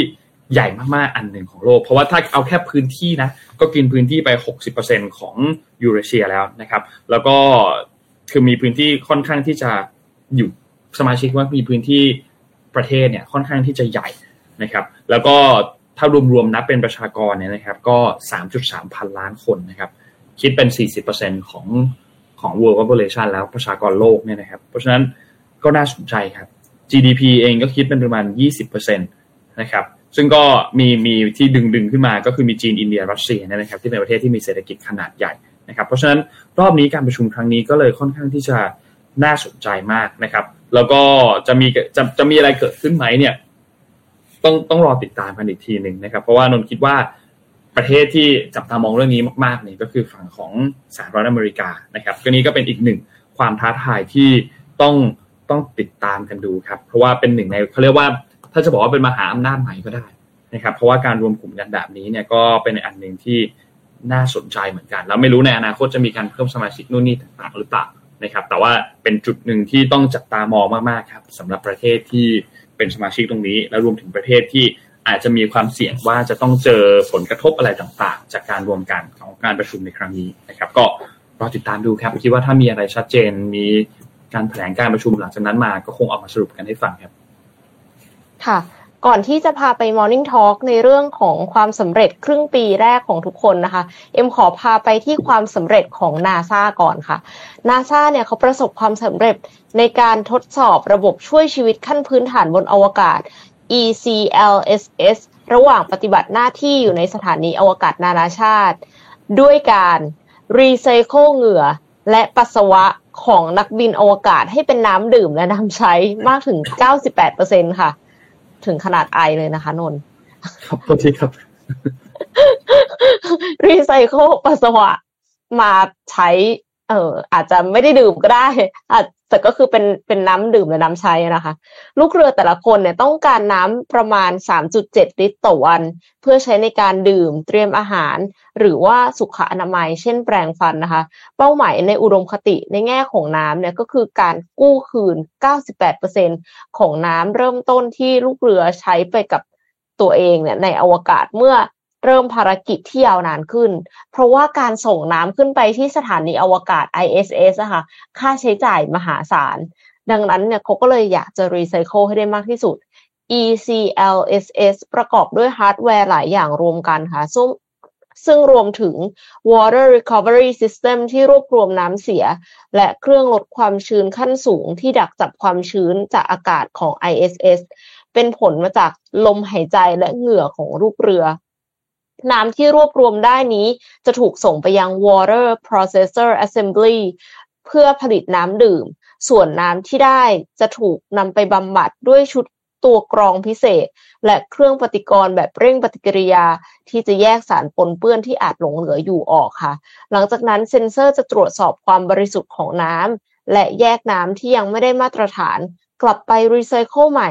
ใหญ่มากๆอันหนึ่งของโลก เพราะว่าถ้าเอาแค่พื้นที่นะก็กินพื้นที่ไป 60%ของยูเรเชียแล้วนะครับ แล้วก็คือมีพื้นที่ค่อนข้างที่จะอยู่สมาชิกว่ามีพื้นที่ประเทศเนี่ยค่อนข้างที่จะใหญ่นะครับ แล้วก็ถ้ารวมๆนับเป็นประชากรเนี่ยนะครับ ก็ 3.3 พันล้านคนนะครับ คิดเป็น 40%ของของ world population แล้วประชากรโลกเนี่ยนะครับ เพราะฉะนั้นก็น่าสนใจครับ GDP เองก็คิดเป็นประมาณ 20%นะครับซึ่งก็มีมีที่ดึงดึงขึ้นมาก็คือมีจีนอินเดียรัสเซียนะครับที่เป็นประเทศที่มีเศรษฐกิจขนาดใหญ่นะครับเพราะฉะนั้นรอบนี้การประชุมครั้งนี้ก็เลยค่อนข้างที่จะน่าสนใจมากนะครับ แล้วก็จะมีจะจะมีอะไรเกิดขึ้นไหมเนี่ยต้องต้องรอติดตามกันอีกทีหนึ่งนะครับ เพราะว่านนคิดว่าประเทศที่จับตามองเรื่องนี้มากๆเนี่ยก็คือฝั่งของสหรัฐอเมริกานะครับก็นี้ก็เป็นอีกหนึ่งความท้าทายที่ต้อง ต้องติดตามกันดูครับ เพราะว่าเป็นหนึ่งในเขาเรียกว่า ถ้าจะบอกว่าเป็นมหาอำนาจใหม่ก็ได้นะครับ เพราะว่าการรวมกลุ่มกันแบบนี้เนี่ยก็เป็นอันหนึ่งที่น่าสนใจเหมือนกันแล้วไม่รู้ในอนาคตจะมีการเพิ่มสมาชิกนู่นนี่ต่างๆหรือเปล่านะครับ แต่ว่าเป็นจุดหนึ่งที่ต้องจับตามองมากๆครับสำหรับประเทศที่เป็นสมาชิกตรงนี้ และรวมถึงประเทศที่อาจจะมีความเสี่ยงว่าจะต้องเจอผลกระทบอะไรต่างๆ จากการรวมกันของการประชุมในครั้งนี้นะครับ ก็รอติดตามดูครับคิดว่าถ้ามีอะไรชัดเจนมี การแถลงการประชุมหลังจากนั้นมาก็คงออกมาสรุปกันให้ฟังครับ ค่ะ ก่อนที่จะพาไป Morning Talk ในเรื่องของความสำเร็จครึ่งปีแรกของทุกคนนะคะ เอ็มขอพาไปที่ความสำเร็จของนาซาก่อนค่ะนาซาเนี่ยเขาประสบความสำเร็จในการทดสอบระบบช่วยชีวิตขั้นพื้นฐานบนอวกาศ ECLSS ระหว่างปฏิบัติหน้าที่อยู่ในสถานีอวกาศนานาชาติ ด้วยการรีไซเคิลเหงื่อ และปัสสาวะของนักบินอวกาศให้เป็นน้ำดื่มและน้ำใช้มากถึง 98%ค่ะ ถึงขนาดไอเลยนะคะนนครับโทษทีครับ รีไซเคิลปัสสาวะมาใช้ เอออาจจะไม่ได้ดื่มก็ได้อาจ แต่ก็คือเป็นเป็นน้ำดื่มและน้ำใช้นะคะ ลูกเรือแต่ละคนเนี่ยต้องการน้ำประมาณ 3.7 ลิตรต่อวัน เพื่อใช้ในการดื่มเตรียมอาหาร หรือว่าสุขอนามัย เช่นแปรงฟันนะคะ เป้าหมายในอุดมคติในแง่ของน้ำเนี่ยก็คือการกู้คืน 98%ของน้ำเริ่มต้นที่ลูกเรือใช้ไปกับตัวเองเนี่ยในอวกาศเมื่อ เริ่มภารกิจที่ยาวนานขึ้น เพราะว่าการส่งน้ำขึ้นไปที่สถานีอวกาศ ISS อะค่ะค่าใช้จ่ายมหาศาล ดังนั้นเนี่ยเขาก็เลยอยากจะรีไซเคิลให้ได้มากที่สุด ECLSS ประกอบด้วยฮาร์ดแวร์หลายอย่างรวมกันค่ะซึ่งซึ่งรวมถึง water recovery system ที่รวบรวมน้ำเสีย และเครื่องลดความชื้นขั้นสูงที่ดักจับความชื้นจากอากาศของ ISS เป็นผลมาจากลมหายใจและเหงื่อของลูกเรือ น้ำที่รวบรวมได้นี้จะถูกส่งไปยัง water processor assembly เพื่อผลิตน้ำดื่ม ส่วนน้ำที่ได้จะถูกนำไปบำบัดด้วยชุดตัวกรองพิเศษ และเครื่องปฏิกรณ์แบบเร่งปฏิกิริยา ที่จะแยกสารปนเปื้อนที่อาจหลงเหลืออยู่ออกค่ะ หลังจากนั้นเซ็นเซอร์จะตรวจสอบความบริสุทธิ์ของน้ำและแยกน้ำที่ยังไม่ได้มาตรฐาน กลับไปรีไซเคิลใหม่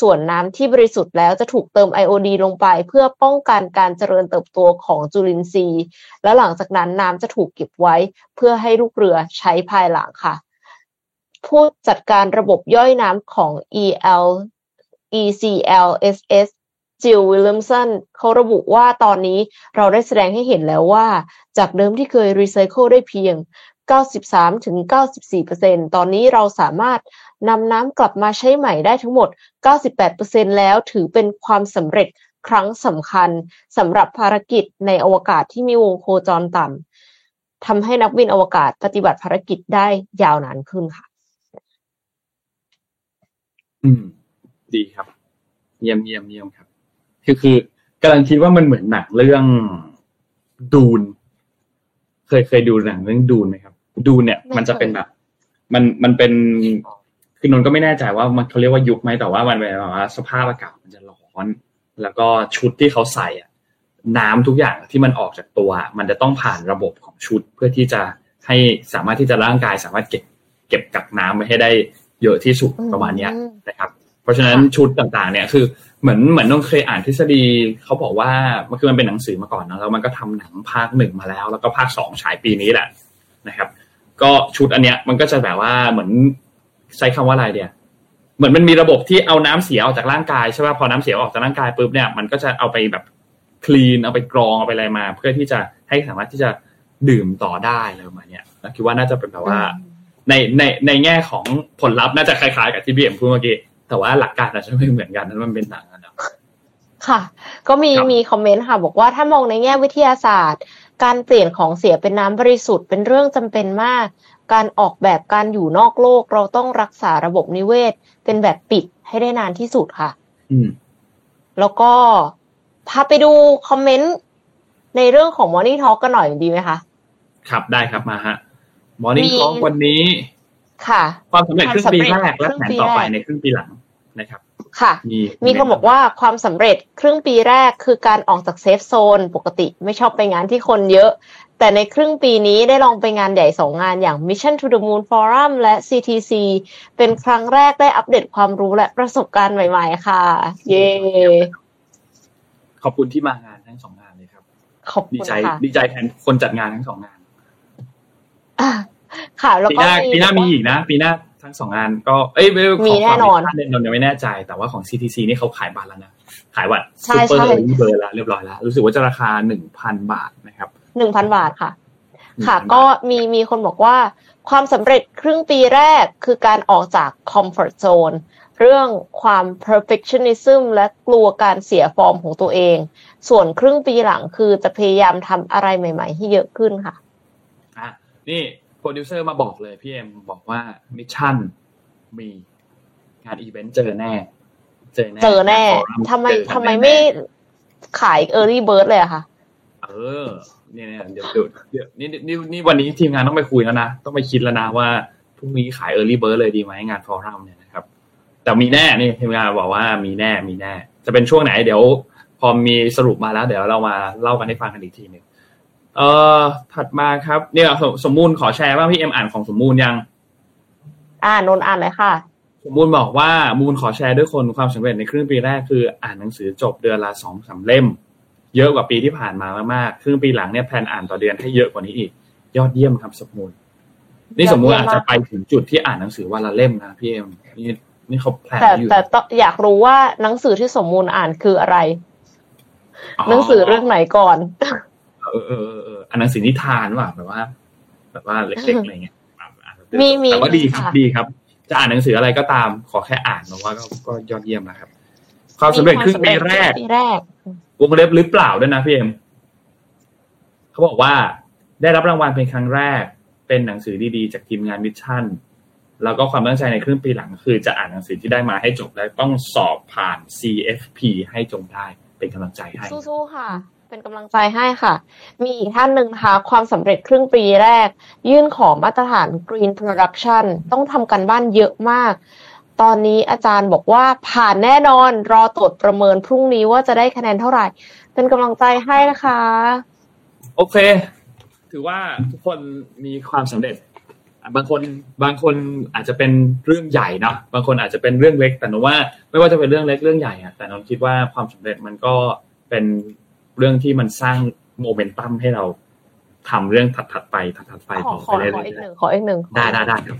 ส่วนน้ำที่บริสุทธิ์แล้วจะถูกเติมไอโอดีลงไป เพื่อป้องกันการเจริญเติบโตของจุลินทรีย์ และหลังจากนั้นน้ำจะถูกเก็บไว้ เพื่อให้ลูกเรือใช้ภายหลังค่ะ ผู้จัดการระบบย่อยน้ำของ EL ECLSS จิลวิลเลมสันเขาระบุว่าตอนนี้เราได้แสดงให้เห็นแล้วว่า จากเดิมที่เคยรีไซเคิลได้เพียง 93-94%ตอนนี้เราสามารถ นำน้ำกลับมาใช้ใหม่ได้ทั้งหมด 98%แล้วถือเป็นความสำเร็จครั้งสำคัญสำหรับภารกิจในอวกาศที่มีวงโคจรต่ำทำให้นักบินอวกาศปฏิบัติภารกิจได้ยาวนานขึ้นค่ะ อืม ดีครับ เยี่ยมเยี่ยมเยี่ยมครับ คือคือกำลังคิดว่ามันเหมือนหนังเรื่องดูน เคยเคยดูหนังเรื่องดูนไหมครับ ดูนเนี่ย มันจะเป็นแบบ มันมันเป็น คือนนก็ไม่แน่ใจว่ามันเขาเรียกว่ายุคไหมแต่ว่ามันเป็นแบบว่าสภาพอากาศมันจะร้อน แล้วก็ชุดที่เขาใส่อะน้ำทุกอย่างที่มันออกจากตัว มันจะต้องผ่านระบบของชุดเพื่อที่จะให้สามารถที่จะร่างกายสามารถเก็บเก็บกักน้ำไว้ให้ได้เยอะที่สุดประมาณเนี้ยนะครับ เพราะฉะนั้นชุดต่างๆ เนี่ยคือเหมือนเหมือนน้องเคยอ่านทฤษฎีเขาบอกว่ามันคือมันเป็นหนังสือมาก่อนนะแล้วมันก็ทำหนังภาคหนึ่งมาแล้ว แล้วก็ภาคสองฉายปีนี้แหละนะครับ ก็ชุดอันเนี้ยมันก็จะแบบว่าเหมือน ใช้คำว่าอะไรเดียเหมือนมันมีระบบที่เอาน้ำเสียออกจากร่างกายใช่ป่ะพอน้ำเสียออกจากร่างกายปุ๊บเนี่ยมันก็จะเอาไปแบบคลีนเอาไปกรองเอาไปอะไรมา เพื่อที่จะให้สามารถที่จะดื่มต่อได้อะไรประมาณเนี้ยคิดว่าน่าจะเป็นแบบว่า ในในในแง่ของผลลัพธ์น่าจะคล้ายๆกับที่พี่เอ็มพูดเมื่อกี้แต่ว่าหลักการอาจจะไม่เหมือนกันนั้นมันเป็นหนังนะค่ะ ก็มีมีคอมเมนต์ค่ะ บอกว่าถ้ามองในแง่วิทยาศาสตร์ การเปลี่ยนของเสียเป็นน้ำบริสุทธิ์เป็นเรื่องจำเป็นมาก การออกแบบการอยู่นอกโลก เราต้องรักษาระบบนิเวศ เป็นแบบปิดให้ได้นานที่สุดค่ะอืมแล้วก็พาไปดูคอมเมนต์ในเรื่องของ Morning Talk กันหน่อยดีไหมคะ ครับได้ครับมาฮะ Morning มี Talk วันนี้ ค่ะ ความสำเร็จครึ่งปีแรกและครึ่งแผนปีต่อไปแรกในครึ่งปีหลังนะครับ ค่ะมีมีคนบอกว่าความสำเร็จครึ่งปีแรกคือการออกจากเซฟโซนปกติไม่ชอบไปงานที่คนเยอะ แต่ในครึ่งปีนี้ได้ลองไปงานใหญ่สองงานอย่าง Mission to the Moon Forum และ CTC เป็นครั้งแรกได้อัปเดตความรู้และประสบการณ์ใหม่ๆ ค่ะ เย้ขอบคุณที่มางานทั้งสองงานเลยครับ ขอบดีคุณใจค่ะดีใจแทนคนจัดงานทั้งสองงานอะค่ะแล้วปีก็หน้าปีหน้ามีอีกนะปีหน้าทั้งสองงานก็เอ้ยไม่ขมีงแน่นอนขง Mission นนยังไม่แน่ใจ แต่ว่าของ CTC นี่เขาขายบัตรแล้วนะขายบัตรใช่ซูเปอร์ใช่เบอร์แล้วเรียบร้อยแล้วรู้สึกว่าจะราคาหนึ่งพันบาทนะครับ หนึ่งพันบาทค่ะ ค่ะ1,000ก็มีมีคนบอกว่า ความสำเร็จครึ่งปีแรกคือการออกจาก comfort zone เรื่องความ perfectionism และกลัวการเสียฟอร์มของตัวเอง ส่วนครึ่งปีหลังคือจะพยายามทำอะไรใหม่ ๆ ให้เยอะขึ้นค่ะอะนี่โปรดิวเซอร์มาบอกเลยพี่เอ็มบอกว่า Mission มีงานอีเวนต์เจอแน่ เจอแน่เจอแน่งานฟอรัทำไมเจอกันทำไมแน่ไม่ขาย early bird เลยอะคะ เออเนี่ยเนี่ยเดี๋ยวเดี๋ยวเดี๋ยวนี่นี่นี่วันนี้ทีมงานต้องไปคุยแล้วนะ ต้องไปคิดแล้วนะว่าพรุ่งนี้ขาย Early Bird เลยดีไหมงานฟอรัมเนี่ยนะครับ แต่มีแน่นี่ทีมงานบอกว่ามีแน่มีแน่ จะเป็นช่วงไหนเดี๋ยว พอมีสรุปมาแล้ว เดี๋ยวเรามาเล่ากันให้ฟังกันอีกทีหนึ่งเอ่อถัดมาครับ เนี่ยสมสมมูลขอแชร์บ้างพี่เอ็มอ่านของสมมูลยัง อ่านนท์อ่านเลยค่ะสมมูลบอกว่ามูลขอแชร์ด้วยคนความสำเร็จในครึ่งปีแรกคือ อ่านหนังสือจบเดือนละสองสามเล่ม เยอะกว่าปีที่ผ่านมามากๆครึ่งปีหลังเนี่ยแพลนอ่านต่อเดือนให้เยอะกว่านี้อีก ยอดเยี่ยมครับสมมูลนี่สมมูลยอดเยี่ยมอาจจะไปถึงจุดที่อ่านหนังสือวันละเล่มนะพี่เอ็มนี่นี่เขาแพลนแต่อยู่แต่ต้องอยากรู้ว่าหนังสือที่สมมูลอ่านคืออะไร หนังสือเรื่องไหนก่อน เออเออเออเอออันหนังสือนิทานว่ะแบบว่า แบบว่าเล็กๆอะไรเงี้ยอ่านอ่านมีมีแต่ว่าดีครับค่ะดีครับ จะอ่านหนังสืออะไรก็ตามขอแค่อ่านมาว่าก็ก็ยอดเยี่ยมนะครับความสำเร็จครึ่งปีแรกปีแรก วงเล็บหรือเปล่าด้วยนะพี่เอ็มเขาบอกว่าได้รับรางวัลเป็นครั้งแรก เป็นหนังสือดีๆ จากทีมงาน Mission แล้วก็ความตั้งใจในครึ่งปีหลัง คือจะอ่านหนังสือที่ได้มาให้จบและต้องสอบผ่าน CFP ให้จงได้เป็นกำลังใจให้ สู้ๆค่ะ เป็นกำลังใจให้ค่ะ มีอีกท่านหนึ่งนะคะความสำเร็จครึ่งปีแรก ยื่นขอมาตรฐาน Green Production ต้องทำการบ้านเยอะมาก ตอนนี้อาจารย์บอกว่าผ่านแน่นอนรอตรวจประเมินพรุ่งนี้ว่าจะได้คะแนนเท่าไหร่ เป็นกำลังใจให้นะคะ โอเค ถือว่าทุกคนมีความสำเร็จ บางคนบางคนอาจจะเป็นเรื่องใหญ่เนาะบางคนอาจจะเป็นเรื่องเล็ก แต่นนว่า ไม่ว่าจะเป็นเรื่องเล็กเรื่องใหญ่อะแต่นนคิดว่าความสำเร็จมันก็เป็นเรื่องที่มันสร้างโมเมนตัมให้เราทำเรื่องถัดๆไปถัดๆไปขอต่อขอไปเรื่ขออีกอยหนึ่งขออีกหนึ่งๆได้ได้ได้ครับ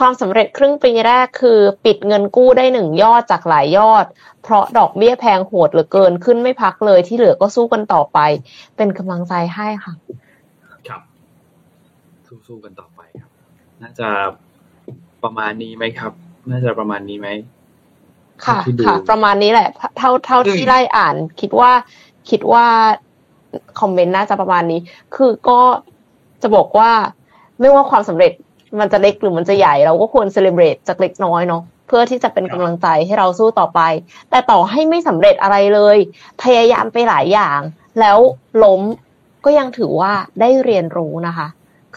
ความสำเร็จครึ่งปีแรกคือ ปิดเงินกู้ได้หนึ่งยอดจากหลายยอด เพราะดอกเบี้ยแพงโหดเหลือเกินขึ้นไม่พักเลยที่เหลือก็สู้กันต่อไป เป็นกำลังใจให้ค่ะ ครับสู้ๆกันต่อไปครับ น่าจะประมาณนี้ไหมครับ น่าจะประมาณนี้ไหมค่ะที่ดูค่ะ ประมาณนี้แหละ เท่าเท่าอืมที่ไล่อ่าน คิดว่าคิดว่าคอมเมนต์น่าจะประมาณนี้ คือก็จะบอกว่าไม่ว่าความสำเร็จ มันจะเล็กหรือมันจะใหญ่เราก็ควรเซเลบรตจากเล็กน้อยเนาะเพื่อที่จะเป็นกำลังใจให้เราสู้ต่อไป แต่ต่อให้ไม่สำเร็จอะไรเลย พยายามไปหลายอย่าง แล้วล้มก็ยังถือว่าได้เรียนรู้นะคะ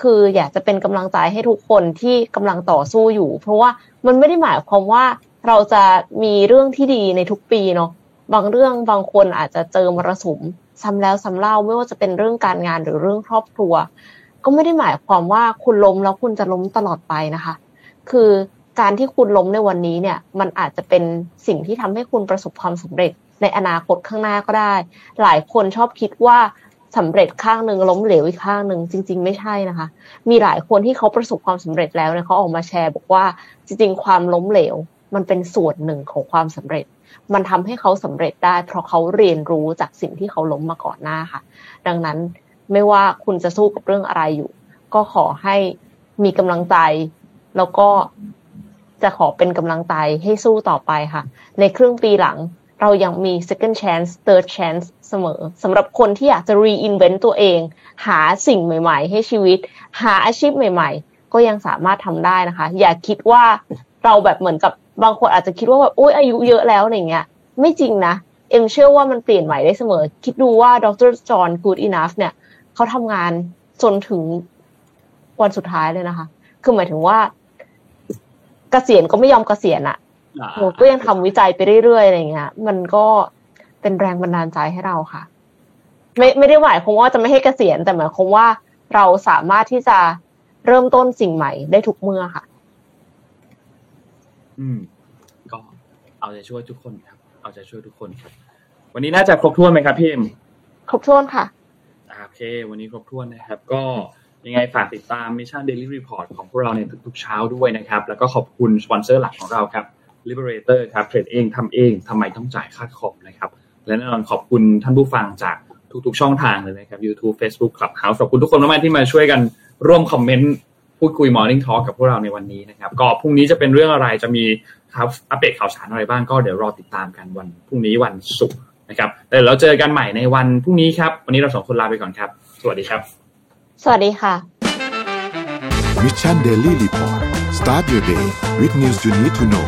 คืออยากจะเป็นกำลังใจให้ทุกคนที่กำลังต่อสู้อยู่ เพราะว่ามันไม่ได้หมายความว่าเราจะมีเรื่องที่ดีในทุกปีเนาะบางเรื่องบางคนอาจจะเจอมรสุมซ้ำแล้วซ้ำเล่าไม่ว่าจะเป็นเรื่องการงานหรือเรื่องครอบครัว ก็ไม่ได้หมายความว่าคุณล้มแล้วคุณจะล้มตลอดไปนะคะ คือการที่คุณล้มในวันนี้เนี่ย มันอาจจะเป็นสิ่งที่ทำให้คุณประสบความสำเร็จในอนาคตข้างหน้าก็ได้ หลายคนชอบคิดว่าสำเร็จข้างหนึ่งล้มเหลวอีกข้างหนึ่งจริง ๆ ไม่ใช่นะคะ มีหลายคนที่เขาประสบความสำเร็จแล้วเนี่ยเขาออกมาแชร์ บอกว่าจริง ๆ ความล้มเหลว มันเป็นส่วนหนึ่งของความสำเร็จ มันทำให้เขาสำเร็จได้ เพราะเขาเรียนรู้จากสิ่งที่เขาล้มมาก่อนหน้าค่ะ ดังนั้น ไม่ว่าคุณจะสู้กับเรื่องอะไรอยู่ ก็ขอให้มีกำลังใจ แล้วก็จะขอเป็นกำลังใจให้สู้ต่อไปค่ะ ในครึ่งปีหลังเรายังมี second chance third chance เสมอสำหรับคนที่อยากจะ reinvent ตัวเอง หาสิ่งใหม่ ๆ ให้ชีวิต หาอาชีพใหม่ ๆ ก็ยังสามารถทำได้นะคะ อย่าคิดว่าเราแบบเหมือนกับบางคนอาจจะคิดว่าแบบโอ้ยอายุเยอะแล้วอะไรเงี้ย ไม่จริงนะ เอ็มเชื่อว่ามันเปลี่ยนใหม่ได้เสมอ คิดดูว่าดรจอห์นกูดอินัฟเนี่ย เขาทำงานจนถึงวันสุดท้ายเลยนะคะ คือหมายถึงว่า เกษียณก็ไม่ยอมเกษียณอะหนูก็ยังทำวิจัยไปเรื่อยๆอะไรเงี้ย มันก็เป็นแรงบันดาลใจให้เราค่ะ ไม่ไม่ได้หมายความว่าจะไม่ให้เกษียณแต่หมายความว่าเราสามารถที่จะเริ่มต้นสิ่งใหม่ได้ทุกเมื่อค่ะ อืม ก็เอาใจช่วยทุกคนครับ เอาใจช่วยทุกคนครับ วันนี้น่าจะครบถ้วนไหมครับพี่เอ็มครบถ้วนค่ะ โอเค วันนี้ครบถ้วนนะครับ ก็ยังไงฝากติดตาม Mission Daily Report ของพวกเราในทุกๆเช้าด้วยนะครับ แล้วก็ขอบคุณสปอนเซอร์หลักของเราครับ Liberator ครับเทรดเองทำเองทำไมต้องจ่ายค่าคอมนะครับ และแน่นอนขอบคุณท่านผู้ฟังจากทุกๆช่องทางเลยนะครับ YouTube Facebook Clubhouse ขอบคุณทุกคนมากๆที่มาช่วยกันร่วมคอมเมนต์พูดคุย Morning Talk กับพวกเราในวันนี้นะครับ ก็พรุ่งนี้จะเป็นเรื่องอะไรจะมีครับอัปเดตข่าวสารอะไรบ้างก็เดี๋ยวรอติดตามกันวันพรุ่งนี้วันศุกร์ นะครับแต่เราเจอกันใหม่ในวันพรุ่งนี้ครับ วันนี้เราสองคนลาไปก่อนครับ สวัสดีครับ สวัสดีค่ะ Mission Daily Report start your day with news you need to know